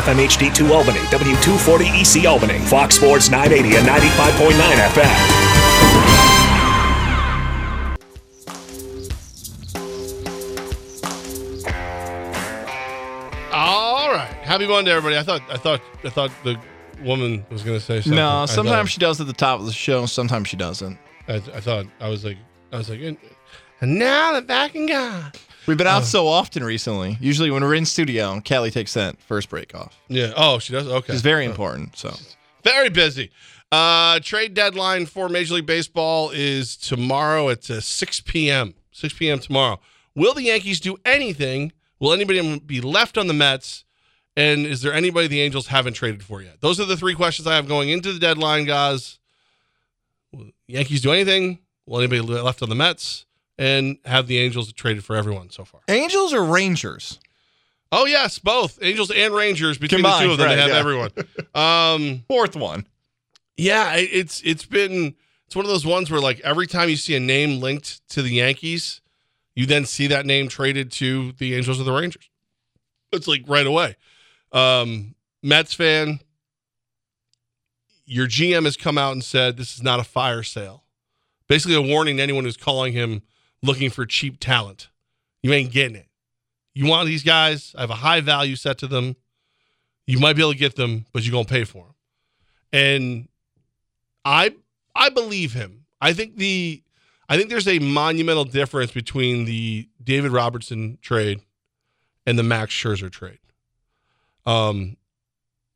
FM HD2 Albany, W240 EC Albany, Fox Sports 980 and 95.9 FM. All right. Happy Monday, everybody. I thought I thought I thought the woman was going to say something. I No, thought- sometimes she does at the top of the show. Sometimes she doesn't. I, I thought I was like I was like, and and now they're back and gone. We've been Uh. out so often recently. Usually when we're in studio, Callie takes that first break off. Yeah. Oh, she does. Okay. It's very important. So Very busy. Uh, trade deadline for Major League Baseball is tomorrow at uh, 6 p.m. 6 p.m. tomorrow. Will the Yankees do anything? Will anybody be left on the Mets? And is there anybody the Angels haven't traded for yet? Those are the three questions I have going into the deadline, guys. Will Yankees do anything? Will anybody be left on the Mets? And have the Angels traded for everyone so far? Angels or Rangers? Oh yes, both Angels and Rangers. Between the two of them, right, they have yeah. everyone. Um, Fourth one. Yeah, it- it's it's been it's one of those ones where like every time you see a name linked to the Yankees, you then see that name traded to the Angels or the Rangers. It's like right away. Um, Mets fan, your GM has come out and said this is not a fire sale. Basically, a warning to anyone who's calling him looking for cheap talent. You ain't getting it. You want these guys? I have a high value set to them. You might be able to get them, but you're gonna pay for them. And I I believe him. I think the I think there's a monumental difference between the David Robertson trade and the Max Scherzer trade. Um,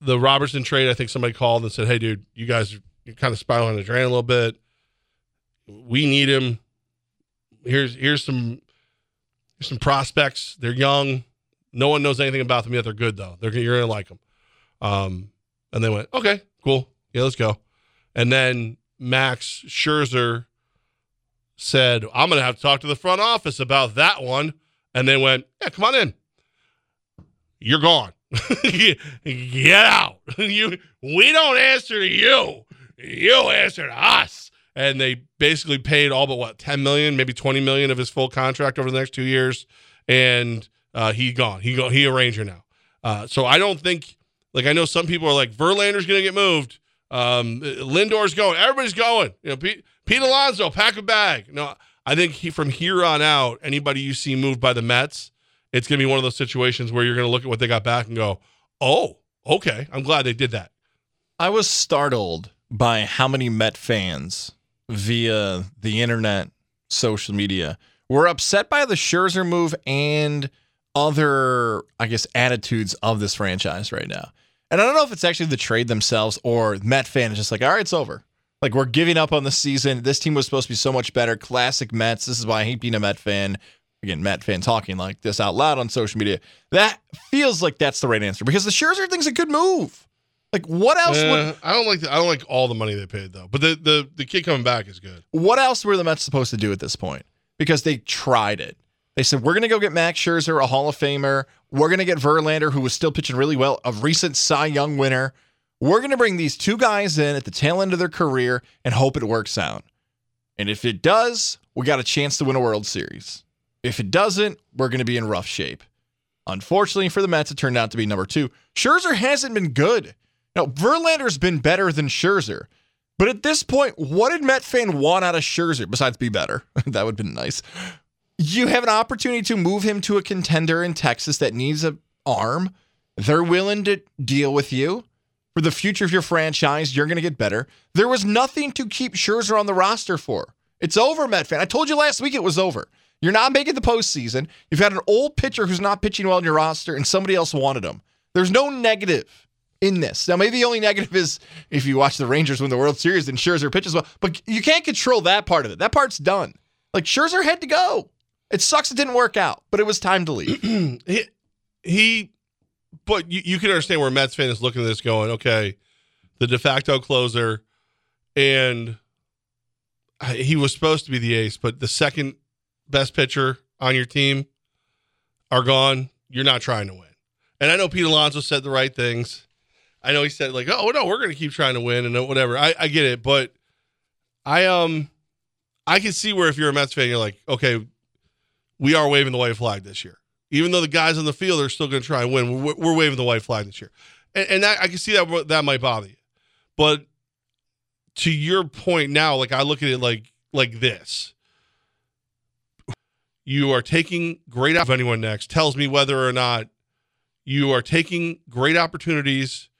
the Robertson trade, I think somebody called and said, "Hey, dude, you guys are kind of spiraling the drain a little bit. We need him. Here's here's some here's some prospects. They're young. No one knows anything about them yet. They're good though. They're you're gonna like them." Um, and they went, "Okay, cool, yeah, let's go." And then Max Scherzer said, I'm to have to talk to the front office about that one. And they went, Yeah, come on in. You're gone. Get out. you, we don't answer to you. You answer to us. And they basically paid all but what, 10 million, maybe 20 million of his full contract over the next two years. And uh, he gone. He go. He a Ranger now. Uh, so I don't think, like, I know some people are like, Verlander's going to get moved. Um, Lindor's going. Everybody's going. You know, Pete, Pete Alonso, pack a bag. No, I think he, from here on out, anybody you see moved by the Mets, it's going to be one of those situations where you're going to look at what they got back and go, "Oh, okay, I'm glad they did that." I was startled by how many Met fans via the internet, social media, were upset by the Scherzer move and other, I guess, attitudes of this franchise right now. And I don't know if it's actually the trade themselves or Met fan is just like, all right, it's over. Like we're giving up on the season. This team was supposed to be so much better. Classic Mets. This is why I hate being a Met fan. Again, Met fan talking like this out loud on social media. That feels like that's the right answer because the Scherzer thing's a good move. Like what else would Uh, I don't like the, I don't like all the money they paid though, but the the the kid coming back is good. what else were the Mets supposed to do at this point? Because they tried it. They said, we're going to go get Max Scherzer, a Hall of Famer. We're going to get Verlander, who was still pitching really well, a recent Cy Young winner. We're going to bring these two guys in at the tail end of their career and hope it works out. And if it does, we got a chance to win a World Series. If it doesn't, we're going to be in rough shape. Unfortunately for the Mets, it turned out to be number two. Scherzer hasn't been good. Now, Verlander's been better than Scherzer. But at this point, what did Met fan want out of Scherzer besides be better? that would have been nice. You have an opportunity to move him to a contender in Texas that needs a arm. They're willing to deal with you. For the future of your franchise, you're going to get better. There was nothing to keep Scherzer on the roster for. It's over, Met fan. I told you last week it was over. You're not making the postseason. You've got an old pitcher who's not pitching well in your roster, and somebody else wanted him. There's no negative in this. Now, maybe the only negative is if you watch the Rangers win the World Series, then Scherzer pitches well, but you can't control that part of it. That part's done. Like Scherzer had to go. It sucks it didn't work out, but it was time to leave. he, he but you, you can understand where Mets fan is looking at this going, okay, the de facto closer, and he was supposed to be the ace, but the second best pitcher on your team are gone. You're not trying to win. And I know Pete Alonso said the right things. I know he said like, "Oh no, we're going to keep trying to win," and whatever. I, I get it, but I um, I can see where if you're a Mets fan, you're like, okay, we are waving the white flag this year. Even though the guys on the field are still going to try and win, we're, we're waving the white flag this year, and, and that, I can see that that might bother you. But to your point now, like I look at it like like this: you are taking great. If anyone next tells me whether or not you are taking great opportunities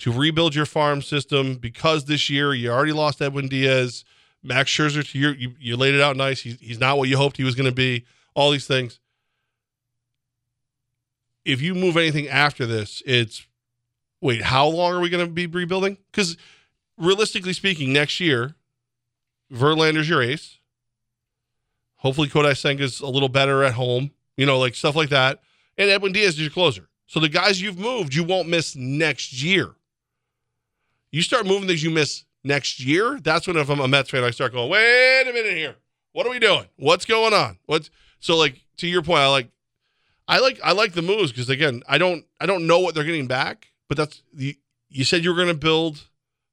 to rebuild your farm system because this year you already lost Edwin Diaz, Max Scherzer. To your, you, you laid it out nice. He's, he's not what you hoped he was going to be. All these things. If you move anything after this, it's wait, how long are we going to be rebuilding? Because realistically speaking, next year, Verlander's your ace. Hopefully, Kodai Senga's a little better at home. You know, like stuff like that. And Edwin Diaz is your closer. So the guys you've moved, you won't miss next year. You start moving things you miss next year. That's when, if I'm a Mets fan, I start going, wait a minute here. What are we doing? What's going on? What's so like to your point? I like, I like, I like the moves because again, I don't, I don't know what they're getting back, but that's. You said you were going to build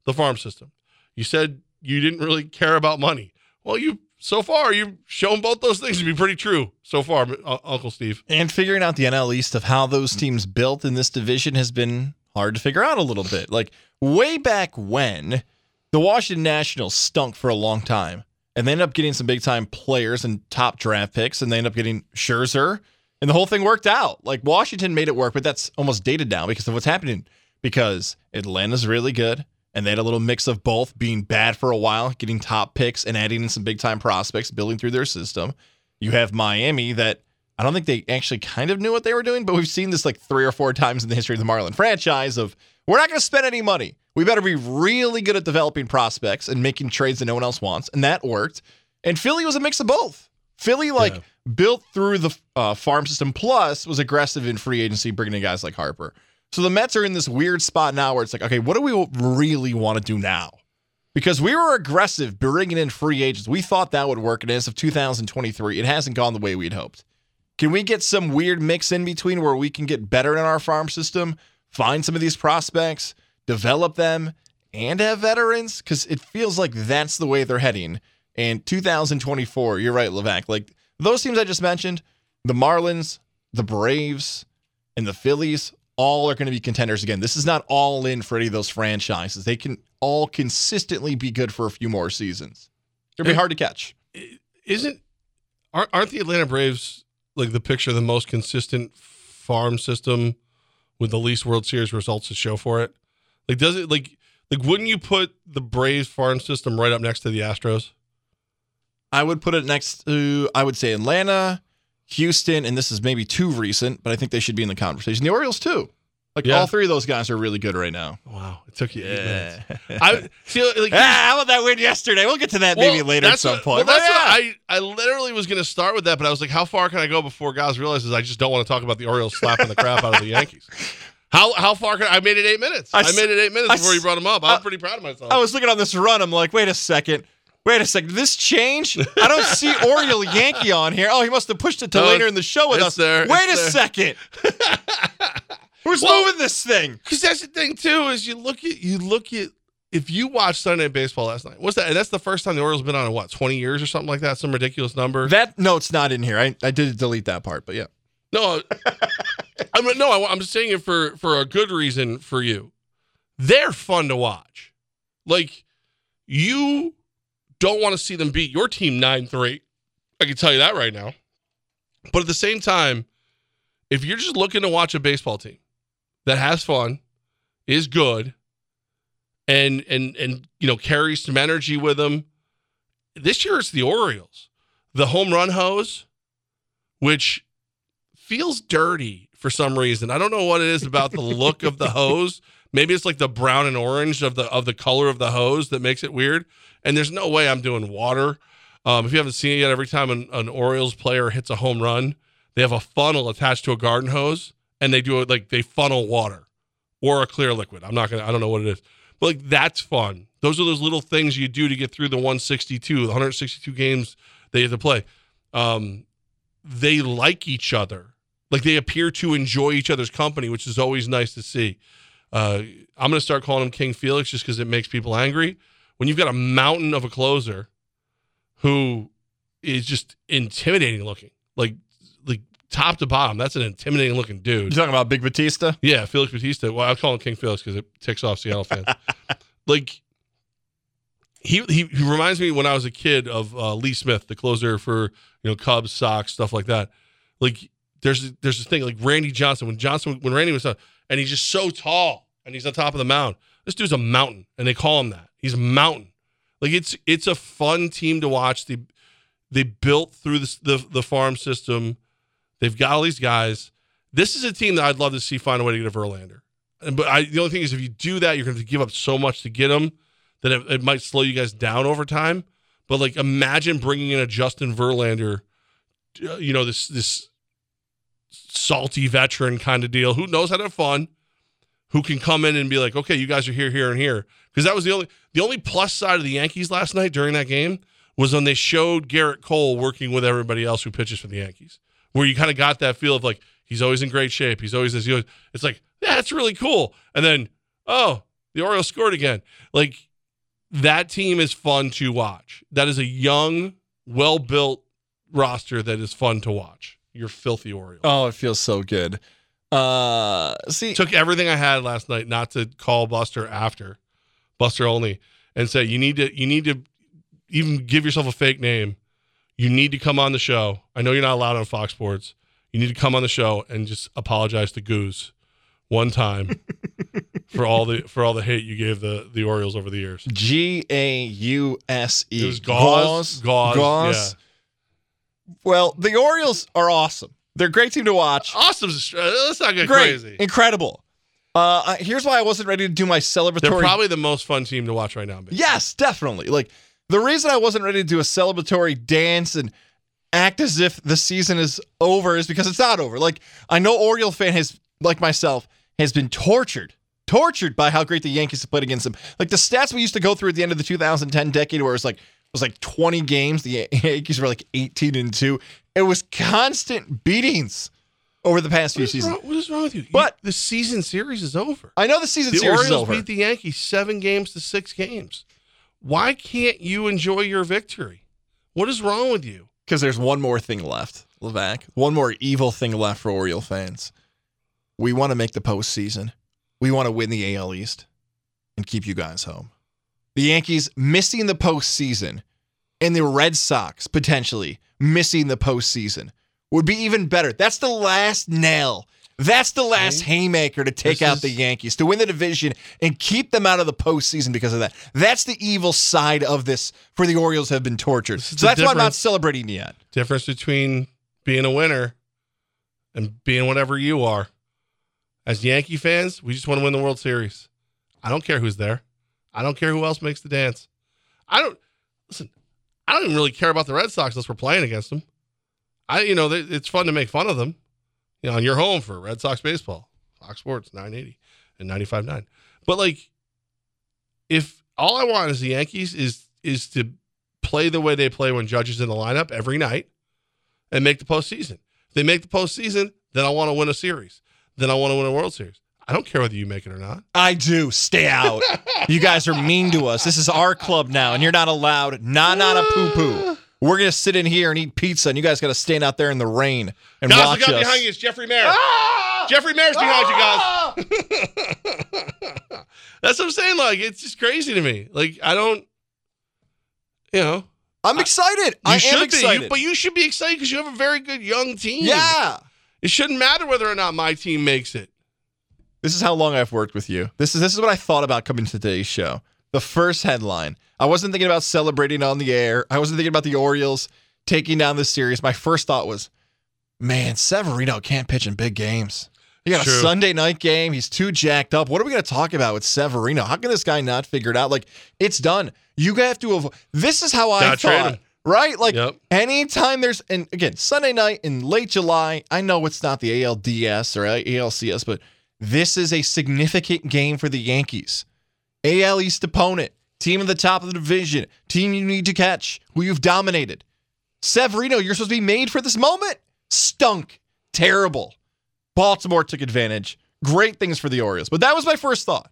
the farm system. You said you didn't really care about money. Well, you so far you've shown both those things to be pretty true so far, uh, Uncle Steve. And figuring out the NL East of how those teams built in this division has been hard to figure out a little bit. Like way back when, the Washington Nationals stunk for a long time, and they ended up getting some big time players and top draft picks, and they ended up getting Scherzer, and the whole thing worked out. Like Washington made it work, but that's almost dated now because of what's happening. Because Atlanta's really good, and they had a little mix of both being bad for a while, getting top picks and adding in some big time prospects, building through their system. You have Miami that I don't think they actually kind of knew what they were doing, but we've seen this like three or four times in the history of the Marlin franchise of we're not going to spend any money. We better be really good at developing prospects and making trades that no one else wants, and that worked. And Philly was a mix of both. Philly like yeah. built through the uh, farm system, plus was aggressive in free agency, bringing in guys like Harper. So the Mets are in this weird spot now where it's like, okay, what do we really want to do now? Because we were aggressive bringing in free agents. We thought that would work. And as of 2023, it hasn't gone the way we'd hoped. Can we get some weird mix in between where we can get better in our farm system, find some of these prospects, develop them, and have veterans? Because it feels like that's the way they're heading. And 2024, you're right, Levack. Like those teams I just mentioned, the Marlins, the Braves, and the Phillies, all are going to be contenders again. This is not all in for any of those franchises. They can all consistently be good for a few more seasons. It'll be hard to catch. Isn't aren't the Atlanta Braves like the picture of the most consistent farm system with the least World Series results to show for it? Like does it like like wouldn't you put the Braves farm system right up next to the Astros? I would put it next to I would say Atlanta, Houston, and this is maybe too recent, but I think they should be in the conversation. The Orioles too. Like yeah. all three of those guys are really good right now. Wow, it took you eight yeah. minutes. I see. Like, ah, how about that win yesterday? We'll get to that well, maybe later at some what, point. Well, that's yeah. I I literally was going to start with that, but I was like, how far can I go before guys realizes I just don't want to talk about the Orioles slapping the crap out of the Yankees. How how far can I made it eight minutes? I, I made it eight minutes I, before you brought him up. I'm I, pretty proud of myself. I was looking on this run. I'm like, wait a second. Wait a second, did this change? I don't see Oriole Yankee on here. Oh, he must have pushed it to no, later in the show with us. There, Wait a there. second. Who's well, moving this thing? Because that's the thing too, is you look at you look at if you watched Sunday Night Baseball last night, what's that? And that's the first time the Orioles been on in what, 20 years or something like that? Some ridiculous number. That no, it's not in here. I, I did delete that part, but yeah. No, uh, I mean, no, I, I'm just saying it for for a good reason for you. They're fun to watch. Like you don't want to see them beat your team 9 3. I can tell you that right now. But at the same time, if you're just looking to watch a baseball team that has fun, is good, and and and you know carries some energy with them, this year it's the Orioles, the home run hose, which feels dirty for some reason. I don't know what it is about the look of the hose. Maybe it's like the brown and orange of the of the color of the hose that makes it weird. And there's no way I'm doing water. Um, if you haven't seen it yet, every time an, an, Orioles player hits a home run, they have a funnel attached to a garden hose, and they do it like they funnel water or a clear liquid. I'm not gonna. I don't know what it is, but like that's fun. Those are those little things you do to get through the 162, the 162 games they have to play. Um, they like each other. Like they appear to enjoy each other's company, which is always nice to see. Uh, I'm going to start calling him King Felix just because it makes people angry. When you've got a mountain of a closer who is just intimidating looking, like like top to bottom, that's an intimidating looking dude. You dude. talking about Big Bautista? Yeah, Felix Bautista. Well, I call him King Felix because it ticks off Seattle fans. like he, he he reminds me when I was a kid of uh, Lee Smith, the closer for you know Cubs, Sox, stuff like that. Like there's there's this thing like Randy Johnson when Johnson when Randy was up and he's just so tall and he's on top of the mound. This dude's a mountain, and they call him that. He's a mountain. Like it's it's a fun team to watch. They they built through the the, the farm system. They've got all these guys. This is a team that I'd love to see find a way to get a Verlander. And- But I, the only thing is, if you do that, you're going to give up so much to get him that it, it might slow you guys down over time. But like, imagine bringing in a Justin Verlander, uh, you know, this this salty veteran kind of deal who knows how to have fun, who can come in and be like, okay, you guys are here, here, and here. Because that was the only the only plus side of the Yankees last night during that game was when they showed Gerrit Cole working with everybody else who pitches for the Yankees, where you kind of got that feel of like he's always in great shape. He's always this. He always, it's like yeah, that's really cool. And then oh, the Orioles scored again. Like that team is fun to watch. That is a young, well built roster that is fun to watch. You're filthy Orioles. Oh, it feels so good. Uh, see, Took everything I had last night not to call Buster after, Buster only, and say you need to you need to even give yourself a fake name. You need to come on the show. I know you're not allowed on Fox Sports. You need to come on the show and just apologize to Goose one time for all the for all the hate you gave the the Orioles over the years. G A U S E. It was gauze, gauze, Well, the Orioles are awesome. They're a great team to watch. Awesome. let's not get Great, crazy. incredible. Uh, here's why I wasn't ready to do my celebratory. They're probably the most fun team to watch right now. baby. Yes, definitely. Like the reason I wasn't ready to do a celebratory dance and act as if the season is over is because it's not over. Like I know Oriole fan has, like myself, has been tortured, tortured by how great the Yankees have played against them. Like the stats we used to go through at the end of the 2010 decade, where it was like it was like 20 games. The Yankees were like 18 and two. It was constant beatings over the past few seasons. wrong, what is wrong with you? You- But- the season series is over. I know the season The series Orioles is over. beat the Yankees seven games to six games. Why can't you enjoy your victory? What is wrong with you? Because there's one more thing left, Levac. One more evil thing left for Oriole fans. We want to make the postseason. We want to win the AL East and keep you guys home. The Yankees missing the postseason and the Red Sox potentially missing the postseason would be even better. That's the last nail. That's the last haymaker to take This out is- the Yankees, to win the division and keep them out of the postseason because of that. That's the evil side of this for the Orioles have been tortured. So that's why I'm not celebrating yet. Difference between being a winner and being whatever you are. As Yankee fans, we just want to win the World Series. I don't care who's there. I don't care who else makes the dance. I don't listen. I don't even really care about the Red Sox unless we're playing against them. I, you know, they- it's fun to make fun of them. You know, and you're home for Red Sox baseball, Fox Sports 980 and 95.9. But like, if all I want is the Yankees is is to play the way they play when Judge is in the lineup every night and make the postseason. If they make the postseason, then I want to win a series. Then I want to win a World Series. I don't care whether you make it or not. I do. Stay out. you guys are mean to us. This is our club now, and you're not allowed. Nah, not a poo poo. We're gonna sit in here and eat pizza, and you guys got to stand out there in the rain and Guys, watch look out us. behind you. It's Jeffrey Maier. Ah! Jeffrey Maier's behind you guys. That's what I'm saying. Like, it's just crazy to me. Like, I don't, you know, I'm excited. you I should am be, excited. You- but you should be excited because you have a very good young team. yeah. It shouldn't matter whether or not my team makes it. This is how long I've worked with you. This is this is what I thought about coming to today's show. The first headline. I wasn't thinking about celebrating on the air. I wasn't thinking about the Orioles taking down the series. My first thought was, man, Severino can't pitch in big games. He got True. a Sunday night game. He's too jacked up. What are we going to talk about with Severino? How can this guy not figure it out? Like, it's done. You have to avoid. This is how I Gotta thought. Right? Like, Yep. anytime there's, and again, Sunday night in late July, I know it's not the ALDS or ALCS, but this is a significant game for the Yankees. AL East opponent, team at the top of the division, team you need to catch, who you've dominated. Severino, you're supposed to be made for this moment. Stunk. Terrible. Baltimore took advantage. Great things for the Orioles. But that was my first thought.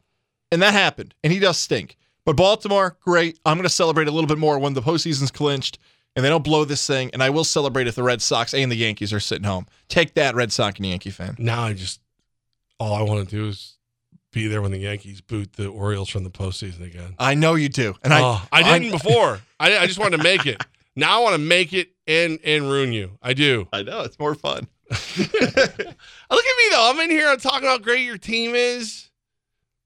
And that happened. And he does stink. But Baltimore, great. I'm going to celebrate a little bit more when the postseason's clinched. and they don't blow this thing. And I will celebrate if the Red Sox and the Yankees are sitting home. Take that, Red Sox and Yankee fan. Now I just all I want to do is be there when the Yankees boot the Orioles from the postseason again. I know you do, and I oh, I didn't before. I, I just wanted to make it. Now I want to make it and and ruin you. I do. I know it's more fun. Look at me though. I'm in here. I'm talking how great your team is,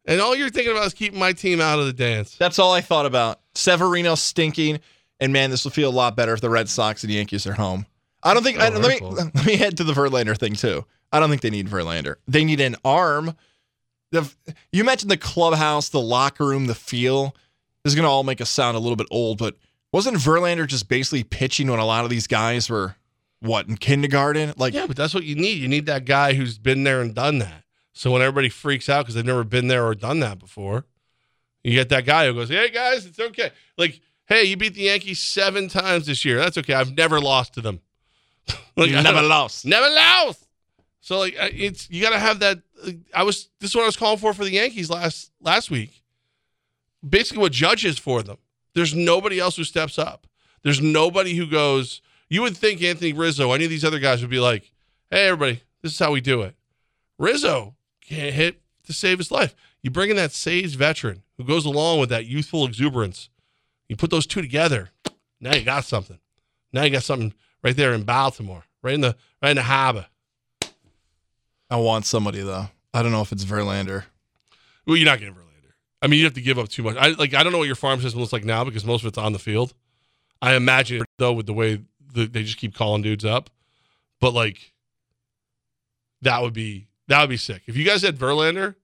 and all you're thinking about is keeping my team out of the dance. That's all I thought about. Severino stinking, and man, this will feel a lot better if the Red Sox and Yankees are home. I don't think. Oh, I, let me let me head to the Verlander thing too. I don't think they need Verlander. They need an arm. The you mentioned the clubhouse, the locker room, the feel. This is gonna all make us sound a little bit old, but wasn't Verlander just basically pitching when a lot of these guys were what in kindergarten? Like Yeah, but that's what you need. You need that guy who's been there and done that. So when everybody freaks out because they've never been there or done that before, you get that guy who goes, "Hey guys, it's okay." Like, hey, you beat the Yankees seven times this year. That's okay. I've never lost to them. like, you never lost. Never lost. So like it's you got to have that. I was this is what I was calling for for the Yankees last last week. Basically, what judges for them. There's nobody else who steps up. There's nobody who goes. You would think Anthony Rizzo, any of these other guys would be like, "Hey, everybody, this is how we do it." Rizzo can't hit to save his life. You bring in that sage veteran who goes along with that youthful exuberance. You put those two together. Now you got something. Now you got something right there in Baltimore, right in the right in the harbor. I want somebody though. I don't know if it's Verlander. Well, you're not getting Verlander. I mean, you have to give up too much. I like. I don't know what your farm system looks like now because most of it's on the field. I imagine though, with the way the, they just keep calling dudes up, but like that would be that would be sick. If you guys had Verlander,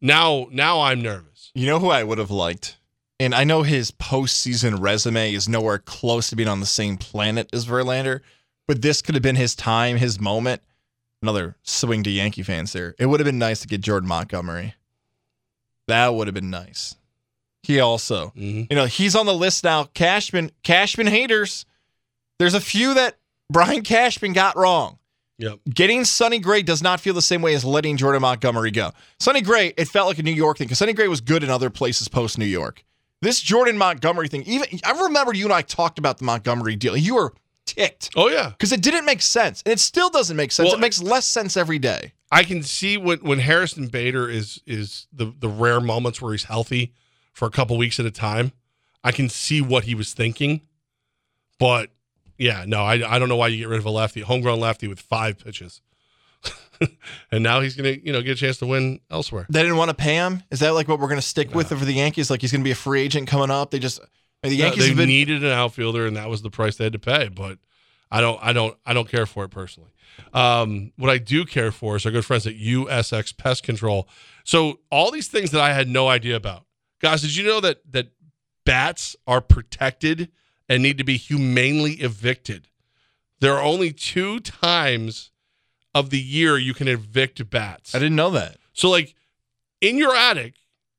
now now I'm nervous. You know who I would have liked? And I know his postseason resume is nowhere close to being on the same planet as Verlander, but this could have been his time, his moment. Another swing to Yankee fans there. It would have been nice to get Jordan Montgomery. That would have been nice. He also, hmm you know, he's on the list now. Cashman, Cashman haters. There's a few that Brian Cashman got wrong. Yep. Getting Sonny Gray does not feel the same way as letting Jordan Montgomery go. Sonny Gray, it felt like a New York thing because Sonny Gray was good in other places post New York. This Jordan Montgomery thing, even I remember you and I talked about the Montgomery deal. You were ticked Oh yeah. because it didn't make sense, and it still doesn't make sense. Well, it makes less sense every day. I can see when when Harrison Bader is is the the rare moments where he's healthy for a couple weeks at a time. I can see what he was thinking, but yeah, no, I I don't know why you get rid of a lefty, homegrown lefty with five pitches, and now he's gonna you know get a chance to win elsewhere. They didn't want to pay him. Is that like what we're going to stick with for the Yankees? Like he's going to be a free agent coming up. They just the Yankees they been needed an outfielder, and that was the price they had to pay. But I don't, I don't, I don't care for it personally. Um, what I do care for is our good friends at USX Pest Control. So all these things that I had no idea about, guys. Did you know that that bats are protected and need to be humanely evicted? There are only two times of the year you can evict bats. I didn't know that. So like in your attic,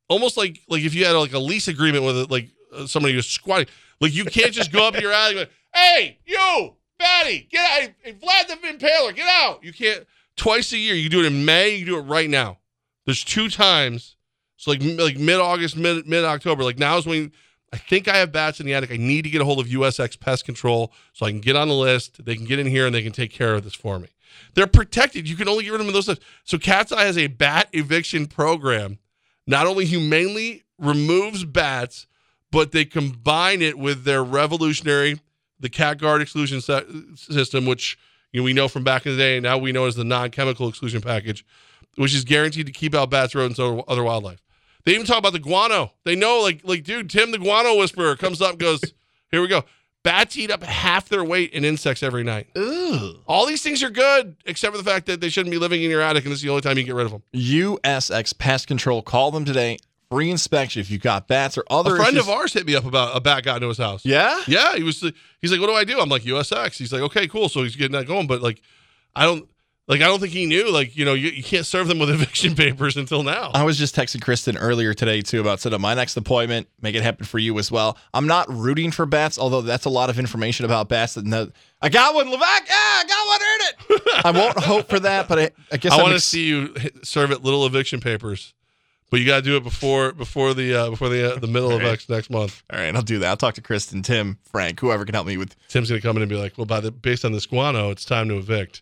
almost like like if you had like a lease agreement with it, like somebody who's squatting, like you can't just go up to your and go, "Hey, you, Batty, get out! Hey, Vlad the Impaler, get out!" You can't twice a year. You do it in May. You do it right now. There's two times. So like like mid August, mid mid October. Like now is when I think I have bats in the attic. I need to get a hold of USX Pest Control so I can get on the list. They can get in here and they can take care of this for me. They're protected. You can only get rid of them in those times. So Cat's Eye has a bat eviction program. Not only humanely removes bats, but they combine it with their revolutionary, the Cat Guard exclusion system, which you know, we know from back in the day. Now we know as the non-chemical exclusion package, which is guaranteed to keep out bats, rodents, or other wildlife. They even talk about the guano. They know, like, like, dude, Tim the guano whisperer comes up, and goes, "Here we go." Bats eat up half their weight in insects every night. Ooh. All these things are good, except for the fact that they shouldn't be living in your attic, and this is the only time you get rid of them. USX Pest Control. Call them today. Free inspection if you've got bats or other A friend issues. of ours hit me up about a bat got into his house. Yeah? Yeah, he was. He's like, "What do I do?" I'm like, "USX." He's like, "Okay, cool." So he's getting that going, but like, I don't like. I don't think he knew. Like, you know, you, you can't serve them with eviction papers until now. I was just texting Kristen earlier today too about set up my next appointment, make it happen for you as well. I'm not rooting for bats, although that's a lot of information about bats. That no, I got one, Levac. Yeah, I got one. Earn it. I won't hope for that, but I, I guess I want to ex- see you serve it little eviction papers but you got to do it before before the uh, before the uh, the middle of Right. next next month. All right, I'll do that. I'll talk to Kristen, Tim, Frank, whoever can help me with Tim's gonna come in and be like, "Well, by the based on this guano, it's time to evict."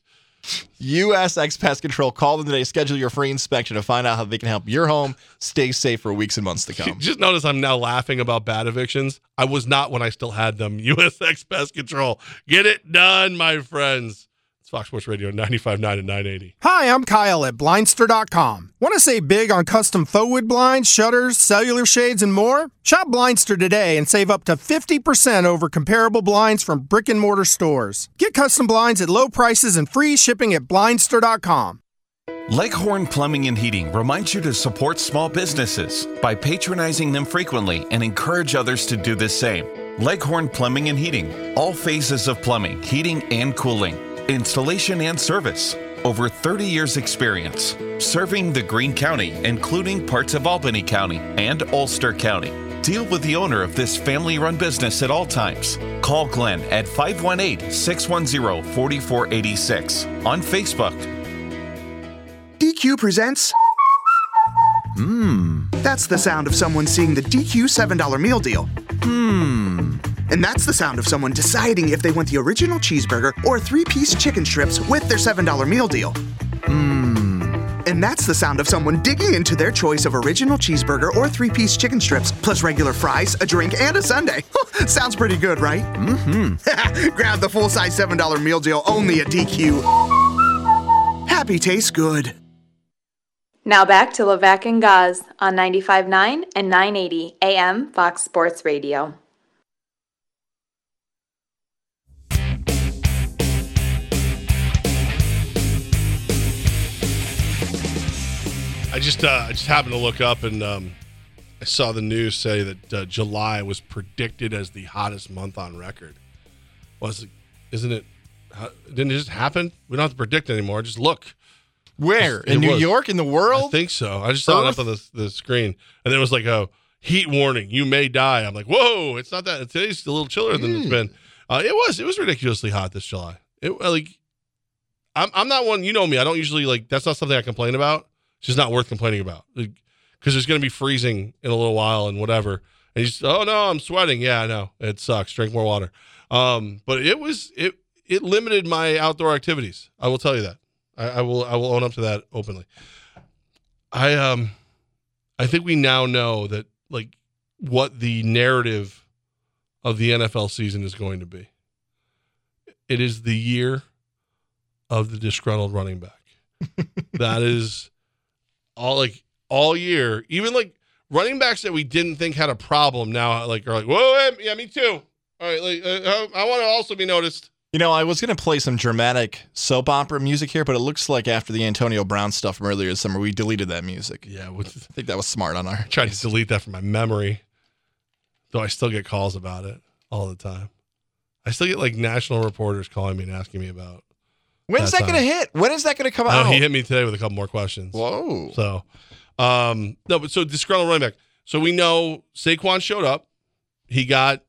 USX Pest Control. Call them today. Schedule your free inspection to find out how they can help your home stay safe for weeks and months to come. Just notice I'm now laughing about bad evictions. I was not when I still had them. USX Pest Control. Get it done, my friends. It's Fox Sports Radio 95.9 and 980. Hi, I'm Kyle at Blindster.com. Want to save big on custom faux wood blinds, shutters, cellular shades, and more? Shop Blindster today and save up to 50% over comparable blinds from brick and mortar stores. Get custom blinds at low prices and free shipping at Blindster.com. Leghorn Plumbing and Heating reminds you to support small businesses by patronizing them frequently and encourage others to do the same. Leghorn Plumbing and Heating, all phases of plumbing, heating, and cooling, installation and service. Over 30 years' experience serving the Greene County, including parts of Albany County and Ulster County. Deal with the owner of this family run business at all times. Call Glenn at 518 610 4486 on Facebook DQ presents. Mmm. That's the sound of someone seeing the DQ $7 meal deal. Mmm. And that's the sound of someone deciding if they want the original cheeseburger or three piece chicken strips with their $7 meal deal. Mmm. And that's the sound of someone digging into their choice of original cheeseburger or three piece chicken strips, plus regular fries, a drink, and a sundae. Sounds pretty good, right? Mm hmm. Grab the full size $7 meal deal only at DQ. Happy tastes good. Now back to Levac and Goz on 95.9 and 980 AM Fox Sports Radio. I just uh, I just happened to look up and um, I saw the news say that uh, July was predicted as the hottest month on record. Was it? Isn't it? Didn't it just happen? We don't have to predict anymore. Just look. Where? It In New was. York? In the world? I think so. I just saw it up on the, the screen, and it was like a heat warning. You may die. I'm like, whoa! It's not that. Today's a little chiller than Hmm. it's been. Uh, it was. It was ridiculously hot this July. It like, I'm I'm not one. You know me. I don't usually like. That's not something I complain about. It's just not worth complaining about because there's going to be freezing in a little while and whatever. And you just, oh no, I'm sweating. Yeah, I know it sucks. Drink more water. Um, but it was it it limited my outdoor activities. I will tell you that. I, I will I will own up to that openly. I um I think we now know that like what the narrative of the NFL season is going to be. It is the year of the disgruntled running back. that is all like all year. Even like running backs that we didn't think had a problem now like are like, whoa, yeah, me too. All right, like uh, I want to also be noticed. You know, I was going to play some dramatic soap opera music here, but it looks like after the Antonio Brown stuff from earlier this summer, we deleted that music. Yeah, I think that was smart on our. tried to delete that from my memory. Though I still get calls about it all the time. I still get like national reporters calling me and asking me about. When's That that going to hit? When is that going to come Oh, out? he hit me today with a couple more questions. Whoa. So, um, no, but so disgruntled running back. So we know Saquon showed up. He got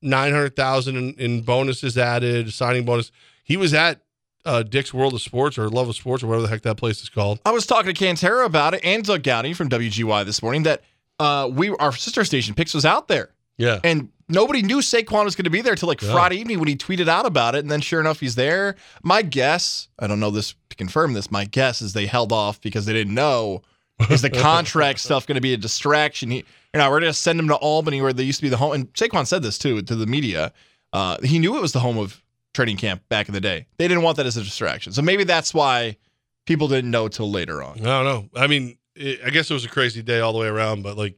nine hundred thousand in, in bonuses added, signing bonus. He was at uh, Dick's World of Sports or Love of Sports or whatever the heck that place is called. I was talking to Cantera about it and Doug Gowdy from WGY this morning that uh, we our sister station Pix was out there Yeah, and nobody knew Saquon was going to be there till like Yeah. Friday evening when he tweeted out about it, and then sure enough he's there. My guess, I don't know this to confirm this. My guess is they held off because they didn't know is the contract stuff going to be a distraction. He, you know, we're going to send him to Albany where they used to be the home. And Saquon said this too to the media. Uh, he knew it was the home of training camp back in the day. They didn't want that as a distraction, so maybe that's why people didn't know till later on. I don't know. I mean, it, I guess it was a crazy day all the way around, but like,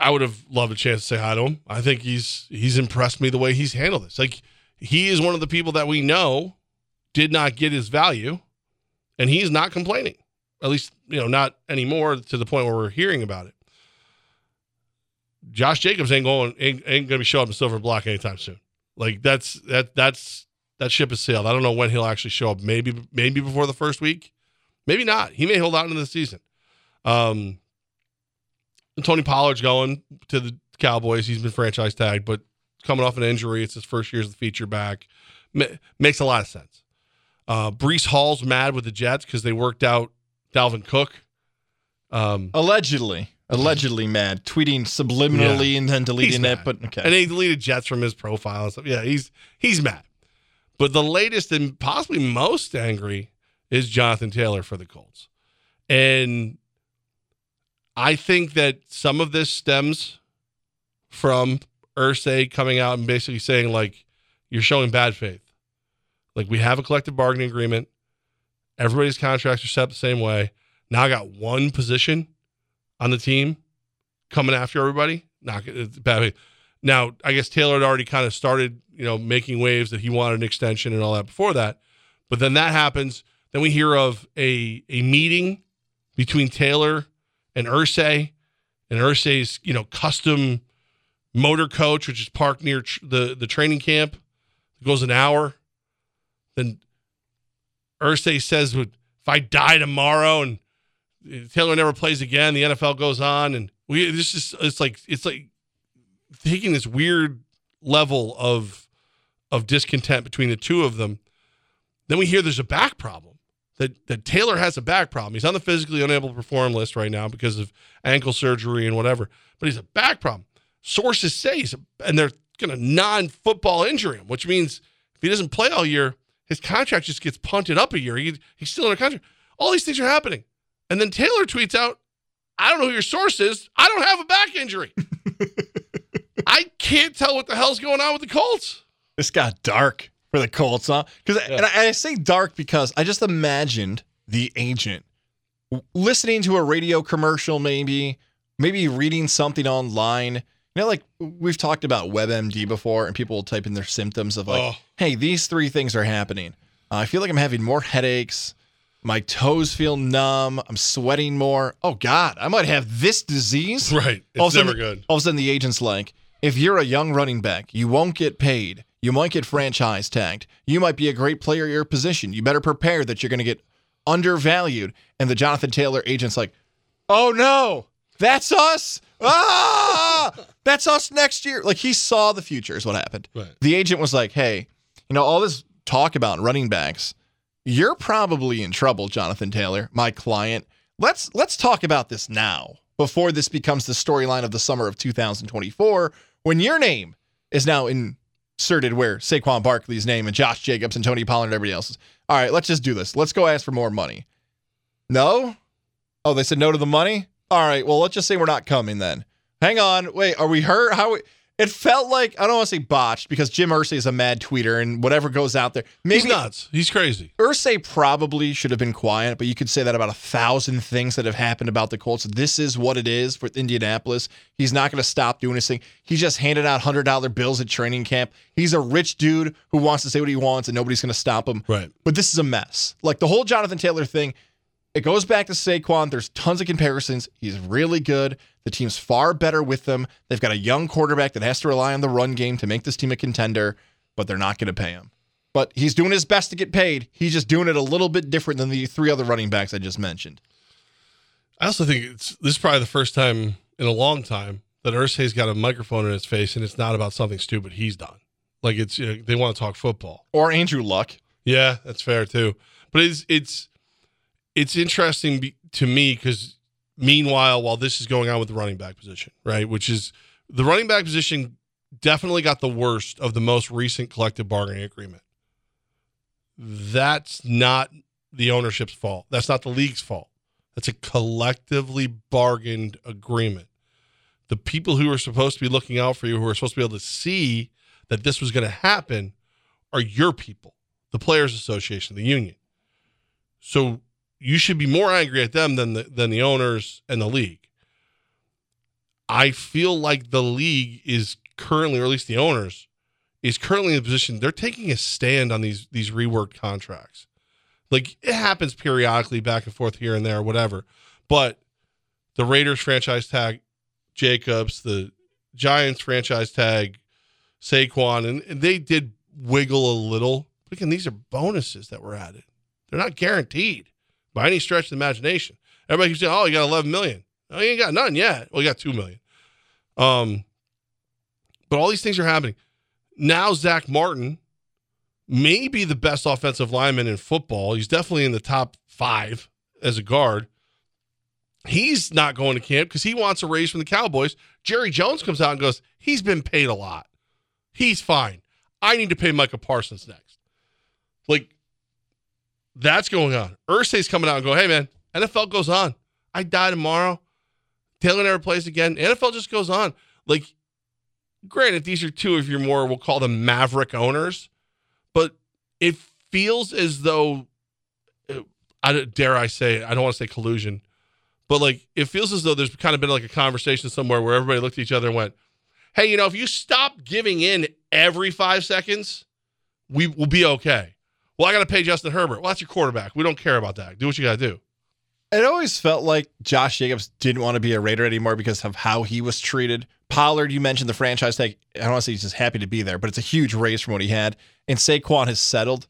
I would have loved a chance to say hi to him. I think he's he's impressed me the way he's handled this. Like, he is one of the people that we know did not get his value, and he's not complaining. At least, you know, not anymore to the point where we're hearing about it. Josh Jacobs ain't going ain't, ain't gonna be showing up in silver Block anytime soon. Like that's that that's that ship has sailed. I don't know when he'll actually show up. Maybe maybe before the first week. Maybe not. He may hold out into the season. Um, Tony Pollard's going to the Cowboys. He's been franchise tagged, but coming off an injury, it's his first year as the feature back. Ma- makes a lot of sense. Uh, Breece Hall's mad with the Jets because they worked out Dalvin Cook Um, Allegedly, allegedly mad, tweeting subliminally Yeah. and then deleting it. But okay, and he deleted Jets from his profile and stuff. Yeah, he's he's mad. But the latest and possibly most angry is Jonathan Taylor for the Colts, and I think that some of this stems from Irsay coming out and basically saying like you're showing bad faith. Like we have a collective bargaining agreement. Everybody's contracts are set the same way. Now I got one position on the team coming after everybody. Not bad. faith. Now I guess Taylor had already kind of started, you know, making waves that he wanted an extension and all that before that. But then that happens. Then we hear of a a meeting between Taylor and Irsay, and Irsay's you know custom motor coach, which is parked near tr- the the training camp. It goes an hour. Then Irsay says, "Would "If I die tomorrow and uh, Taylor never plays again, the NFL goes on." And we this is it's like it's like taking this weird level of of discontent between the two of them. Then we hear there's a back problem. That, that Taylor has a back problem. He's on the physically unable to perform list right now because of ankle surgery and whatever. But he's a back problem. Sources say he's a, and they're going to non-football injure him, which means if he doesn't play all year, his contract just gets punted up a year. He, he's still in a contract. All these things are happening. And then Taylor tweets out, I don't know who your source is. I don't have a back injury. I can't tell what the hell's going on with the Colts. this got dark for the Colts, huh? Because and, I, and I say dark because I just imagined the agent listening to a radio commercial, maybe, maybe reading something online. You know, like we've talked about WebMD before, and people will type in their symptoms of like, Oh. "Hey, these three things are happening. Uh, I feel like I'm having more headaches. My toes feel numb. I'm sweating more. Oh God, I might have this disease." Right. It's never sudden- good. All of a sudden, the agent's like, if you're a young running back, you won't get paid. You might get franchise tagged. You might be a great player at your position. You better prepare that you're going to get undervalued. And the Jonathan Taylor agent's like, oh no, that's us. Ah, that's us next year. Like he saw the future, is what happened. Right. The agent was like, hey, you know, all this talk about running backs, you're probably in trouble, Jonathan Taylor, my client. Let's let's talk about this now before this becomes the storyline of the summer of 2024 when your name is now inserted where Saquon Barkley's name and Josh Jacobs and Tony Pollard and everybody else's. All right, let's just do this. Let's go ask for more money. No? Oh, they said no to the money? All right, well, let's just say we're not coming then. Hang on. Wait, are we hurt? How we it felt like I don't want to say botched because Jim Irsay is a mad tweeter and whatever goes out there. Maybe He's nuts. He's crazy. Irsay probably should have been quiet, but you could say that about a thousand things that have happened about the Colts. This is what it is for Indianapolis. He's not going to stop doing his thing. He just handed out hundred dollar bills at training camp. He's a rich dude who wants to say what he wants, and nobody's going to stop him. Right. But this is a mess. Like the whole Jonathan Taylor thing, it goes back to Saquon. There's tons of comparisons. He's really good. The team's far better with them. They've got a young quarterback that has to rely on the run game to make this team a contender, but they're not going to pay him. But he's doing his best to get paid. He's just doing it a little bit different than the three other running backs I just mentioned. I also think it's this is probably the first time in a long time that Irsay's got a microphone in his face and it's not about something stupid he's done. Like it's you know, they want to talk football. Or Andrew Luck. Yeah, that's fair too. But it's it's it's interesting to me because meanwhile, while this is going on with the running back position, right, which is the running back position definitely got the worst of the most recent collective bargaining agreement. That's not the ownership's fault. That's not the league's fault. That's a collectively bargained agreement. The people who are supposed to be looking out for you, who are supposed to be able to see that this was going to happen, are your people, the Players Association, the union. So you should be more angry at them than the, than the owners and the league. I feel like the league is currently, or at least the owners, is currently in a position they're taking a stand on these these reworked contracts. Like it happens periodically back and forth here and there, whatever. But the Raiders franchise tag Jacobs, the Giants franchise tag Saquon, and, and they did wiggle a little. But again, these are bonuses that were added. They're not guaranteed by any stretch of the imagination. Everybody keeps saying, "Oh, you got 11 million. Oh, you ain't got none yet. Well, you got two million. Um, but all these things are happening now. Zach Martin may be the best offensive lineman in football. He's definitely in the top five as a guard. He's not going to camp because he wants a raise from the Cowboys. Jerry Jones comes out and goes, he's been paid a lot. He's fine. I need to pay Micah Parsons next. Like, that's going on. Irsay's coming out and go, hey, man, NFL goes on. I die tomorrow. Taylor never plays again. NFL just goes on. Like, granted, these are two of your more, we'll call them maverick owners, but it feels as though, uh, I dare I say, I don't want to say collusion, but like it feels as though there's kind of been like a conversation somewhere where everybody looked at each other and went, "Hey, you know, if you stop giving in every five seconds, we will be okay." Well, I got to pay Justin Herbert. Well, that's your quarterback. We don't care about that. Do what you got to do. It always felt like Josh Jacobs didn't want to be a Raider anymore because of how he was treated. Pollard, you mentioned the franchise tag. I don't want to say he's just happy to be there, but it's a huge raise from what he had. And Saquon has settled.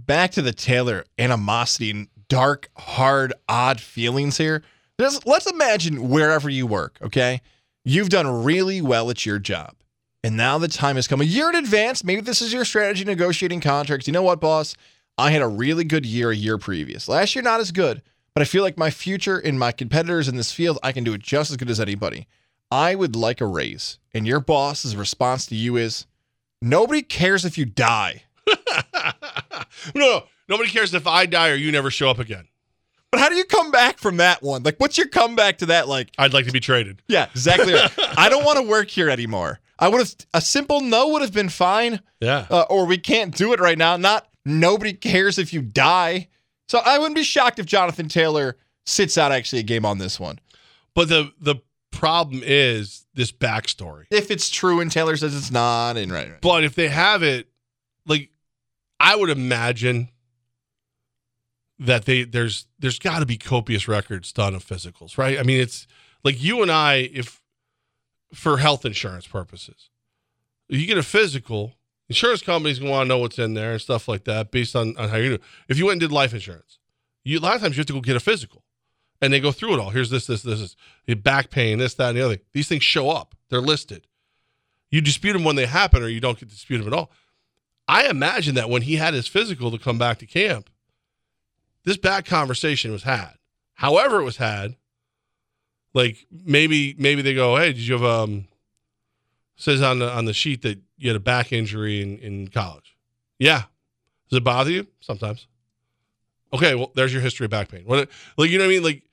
Back to the Taylor animosity and dark, hard, odd feelings here. Let's imagine wherever you work, okay? You've done really well at your job. And now the time has come a year in advance. Maybe this is your strategy negotiating contracts. You know what, boss? I had a really good year a year previous. Last year, not as good, but I feel like my future and my competitors in this field, I can do it just as good as anybody. I would like a raise. And your boss's response to you is nobody cares if you die. no, no, nobody cares if I die or you never show up again. But how do you come back from that one? Like, what's your comeback to that? Like, I'd like to be traded. yeah, exactly. Right. I don't want to work here anymore. I would have a simple no would have been fine. Yeah. Uh, or we can't do it right now. Not nobody cares if you die. So I wouldn't be shocked if Jonathan Taylor sits out actually a game on this one. But the the problem is this backstory. If it's true and Taylor says it's not, and right, right. But if they have it, like I would imagine that they there's there's got to be copious records done of physicals, right? I mean, it's like you and I, if for health insurance purposes, you get a physical, insurance companies want to know what's in there and stuff like that based on, on how you do. If you went and did life insurance, you a lot of times you have to go get a physical, and they go through it all. Here's this, this, this, is back pain, this, that, and the other. These things show up. They're listed. You dispute them when they happen, or you don't get to dispute them at all. I imagine that when he had his physical to come back to camp, this back conversation was had. However, it was had, like maybe maybe they go, hey, did you have um says on the on the sheet that you had a back injury in, in college. Yeah. Does it bother you? Sometimes. Okay, well, there's your history of back pain. What like you know what I mean? Like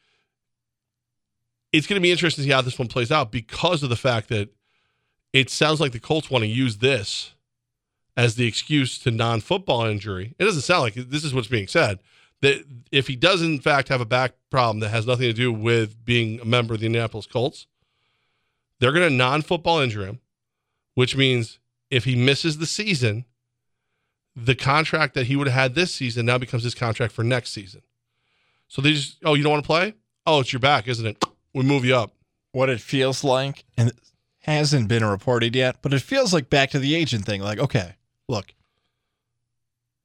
it's gonna be interesting to see how this one plays out because of the fact that it sounds like the Colts want to use this as the excuse to non-football injury. It doesn't sound like this is what's being said that if he does in fact have a back problem that has nothing to do with being a member of the Indianapolis Colts, they're going to non-football injure him, which means if he misses the season, the contract that he would have had this season now becomes his contract for next season. So they just, oh, you don't want to play? Oh, it's your back, isn't it? We move you up. What it feels like, and it hasn't been reported yet, but it feels like back to the agent thing. Like, okay, look,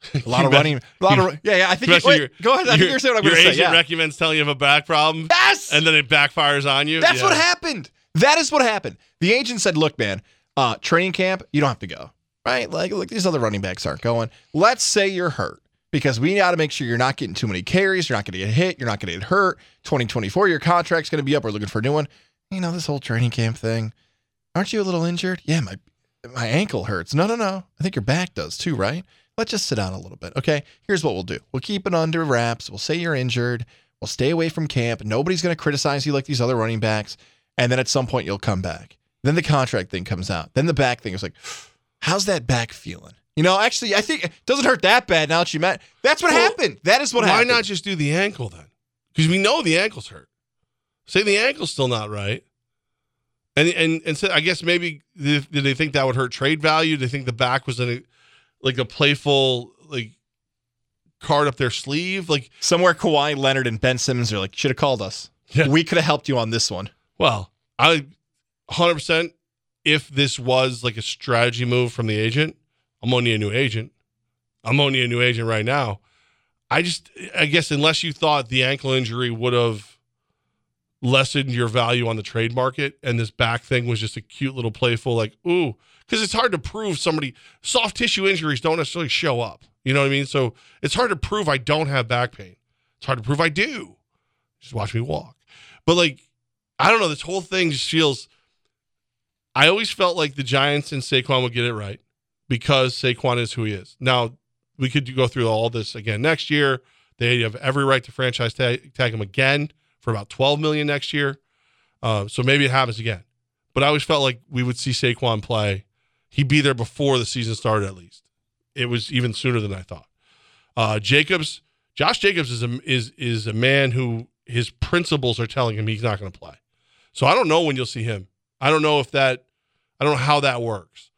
a lot of running, a lot of yeah, yeah. I think. Especially wait, your- go ahead. I think your- you're saying what I'm going to say. agent Yeah. recommends telling you have a back problem, yes, and then it backfires on you. That's Yeah. what happened. That is what happened. The agent said, "Look, man, uh, training camp, you don't have to go. Right? Like, look, these other running backs aren't going. Let's say you're hurt because we got to make sure you're not getting too many carries. You're not going to get hit. You're not going to get hurt. 2024, your contract's going to be up. We're looking for a new one. You know this whole training camp thing. Aren't you a little injured? Yeah, my my ankle hurts. No, no, no. I think your back does too, right? Let's just sit down a little bit. Okay. Here's what we'll do. We'll keep it under wraps. We'll say you're injured. We'll stay away from camp. Nobody's going to criticize you like these other running backs. And then at some point you'll come back. Then the contract thing comes out. Then the back thing is like, how's that back feeling? You know, actually, I think it doesn't hurt that bad now that you met. That's what Well, happened. That is what Why happened. Why not just do the ankle then? Because we know the ankle's hurt. Say the ankle's still not right. And and and so I guess maybe did they think that would hurt trade value? Did they think the back was in a, like a playful like card up their sleeve? Like, Somewhere Kawhi Leonard and Ben Simmons are like, should have called us. Yeah. We could have helped you on this one. well, I hundred percent. If this was like a strategy move from the agent, I'm only a new agent. I'm only a new agent right now. I just, I guess, unless you thought the ankle injury would have lessened your value on the trade market, and this back thing was just a cute little playful, like, ooh, because it's hard to prove somebody soft tissue injuries don't necessarily show up. You know what I mean? So it's hard to prove I don't have back pain. It's hard to prove I do. Just watch me walk. But like, I don't know. This whole thing just feels. I always felt like the Giants and Saquon would get it right because Saquon is who he is. Now we could go through all this again next year. They have every right to franchise tag, tag him again for about 12 million next year. Uh, so maybe it happens again. But I always felt like we would see Saquon play. He'd be there before the season started, at least. It was even sooner than I thought. Uh, Jacobs, Josh Jacobs is a is is a man who his principles are telling him he's not going to play. So I don't know when you'll see him. I don't know if that. I don't know how that works.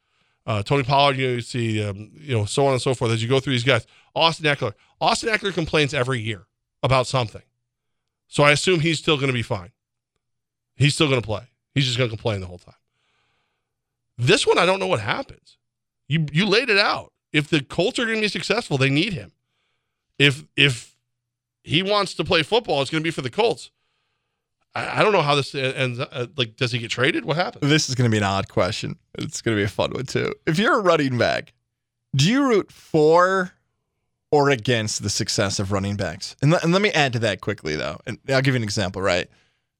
Uh, Tony Pollard, you, know, you see, um, you know, so on and so forth as you go through these guys. Austin Ekeler. Austin Ekeler complains every year about something. So I assume he's still going to be fine. He's still going to play. He's just going to complain the whole time. This one, I don't know what happens. You you laid it out. If the Colts are going to be successful, they need him. If if he wants to play football, it's going to be for the Colts. I, I don't know how this ends. Uh, like, does he get traded? What happens? This is going to be an odd question. It's going to be a fun one too. If you're a running back, do you root for or against the success of running backs? And, and let me add to that quickly though, and I'll give you an example. Right.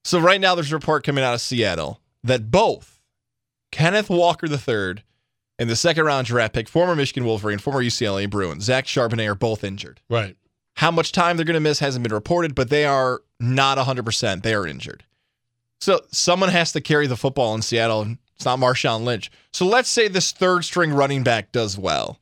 So right now, there's a report coming out of Seattle that both Kenneth Walker III and the second round draft pick, former Michigan Wolverine, former UCLA Bruin, Zach Charbonnet are both injured. Right. How much time they're going to miss hasn't been reported, but they are not 100%. They are injured. So someone has to carry the football in Seattle. And it's not Marshawn Lynch. So let's say this third string running back does well.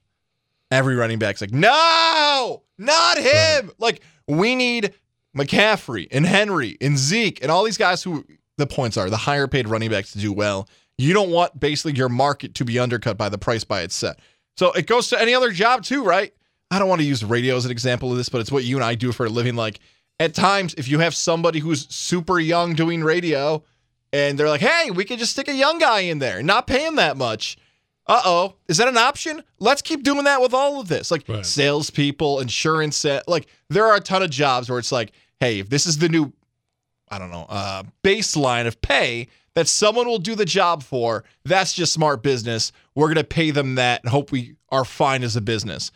Every running back's like, no, not him. Like, we need McCaffrey and Henry and Zeke and all these guys who the points are the higher paid running backs to do well. You don't want basically your market to be undercut by the price by its set. So it goes to any other job too, right? I don't want to use radio as an example of this, but it's what you and I do for a living. Like at times, if you have somebody who's super young doing radio and they're like, hey, we could just stick a young guy in there, not pay him that much. Uh oh, is that an option? Let's keep doing that with all of this. Like right. salespeople, insurance, like there are a ton of jobs where it's like, hey, if this is the new, I don't know, uh, baseline of pay that someone will do the job for, that's just smart business. We're going to pay them that and hope we are fine as a business.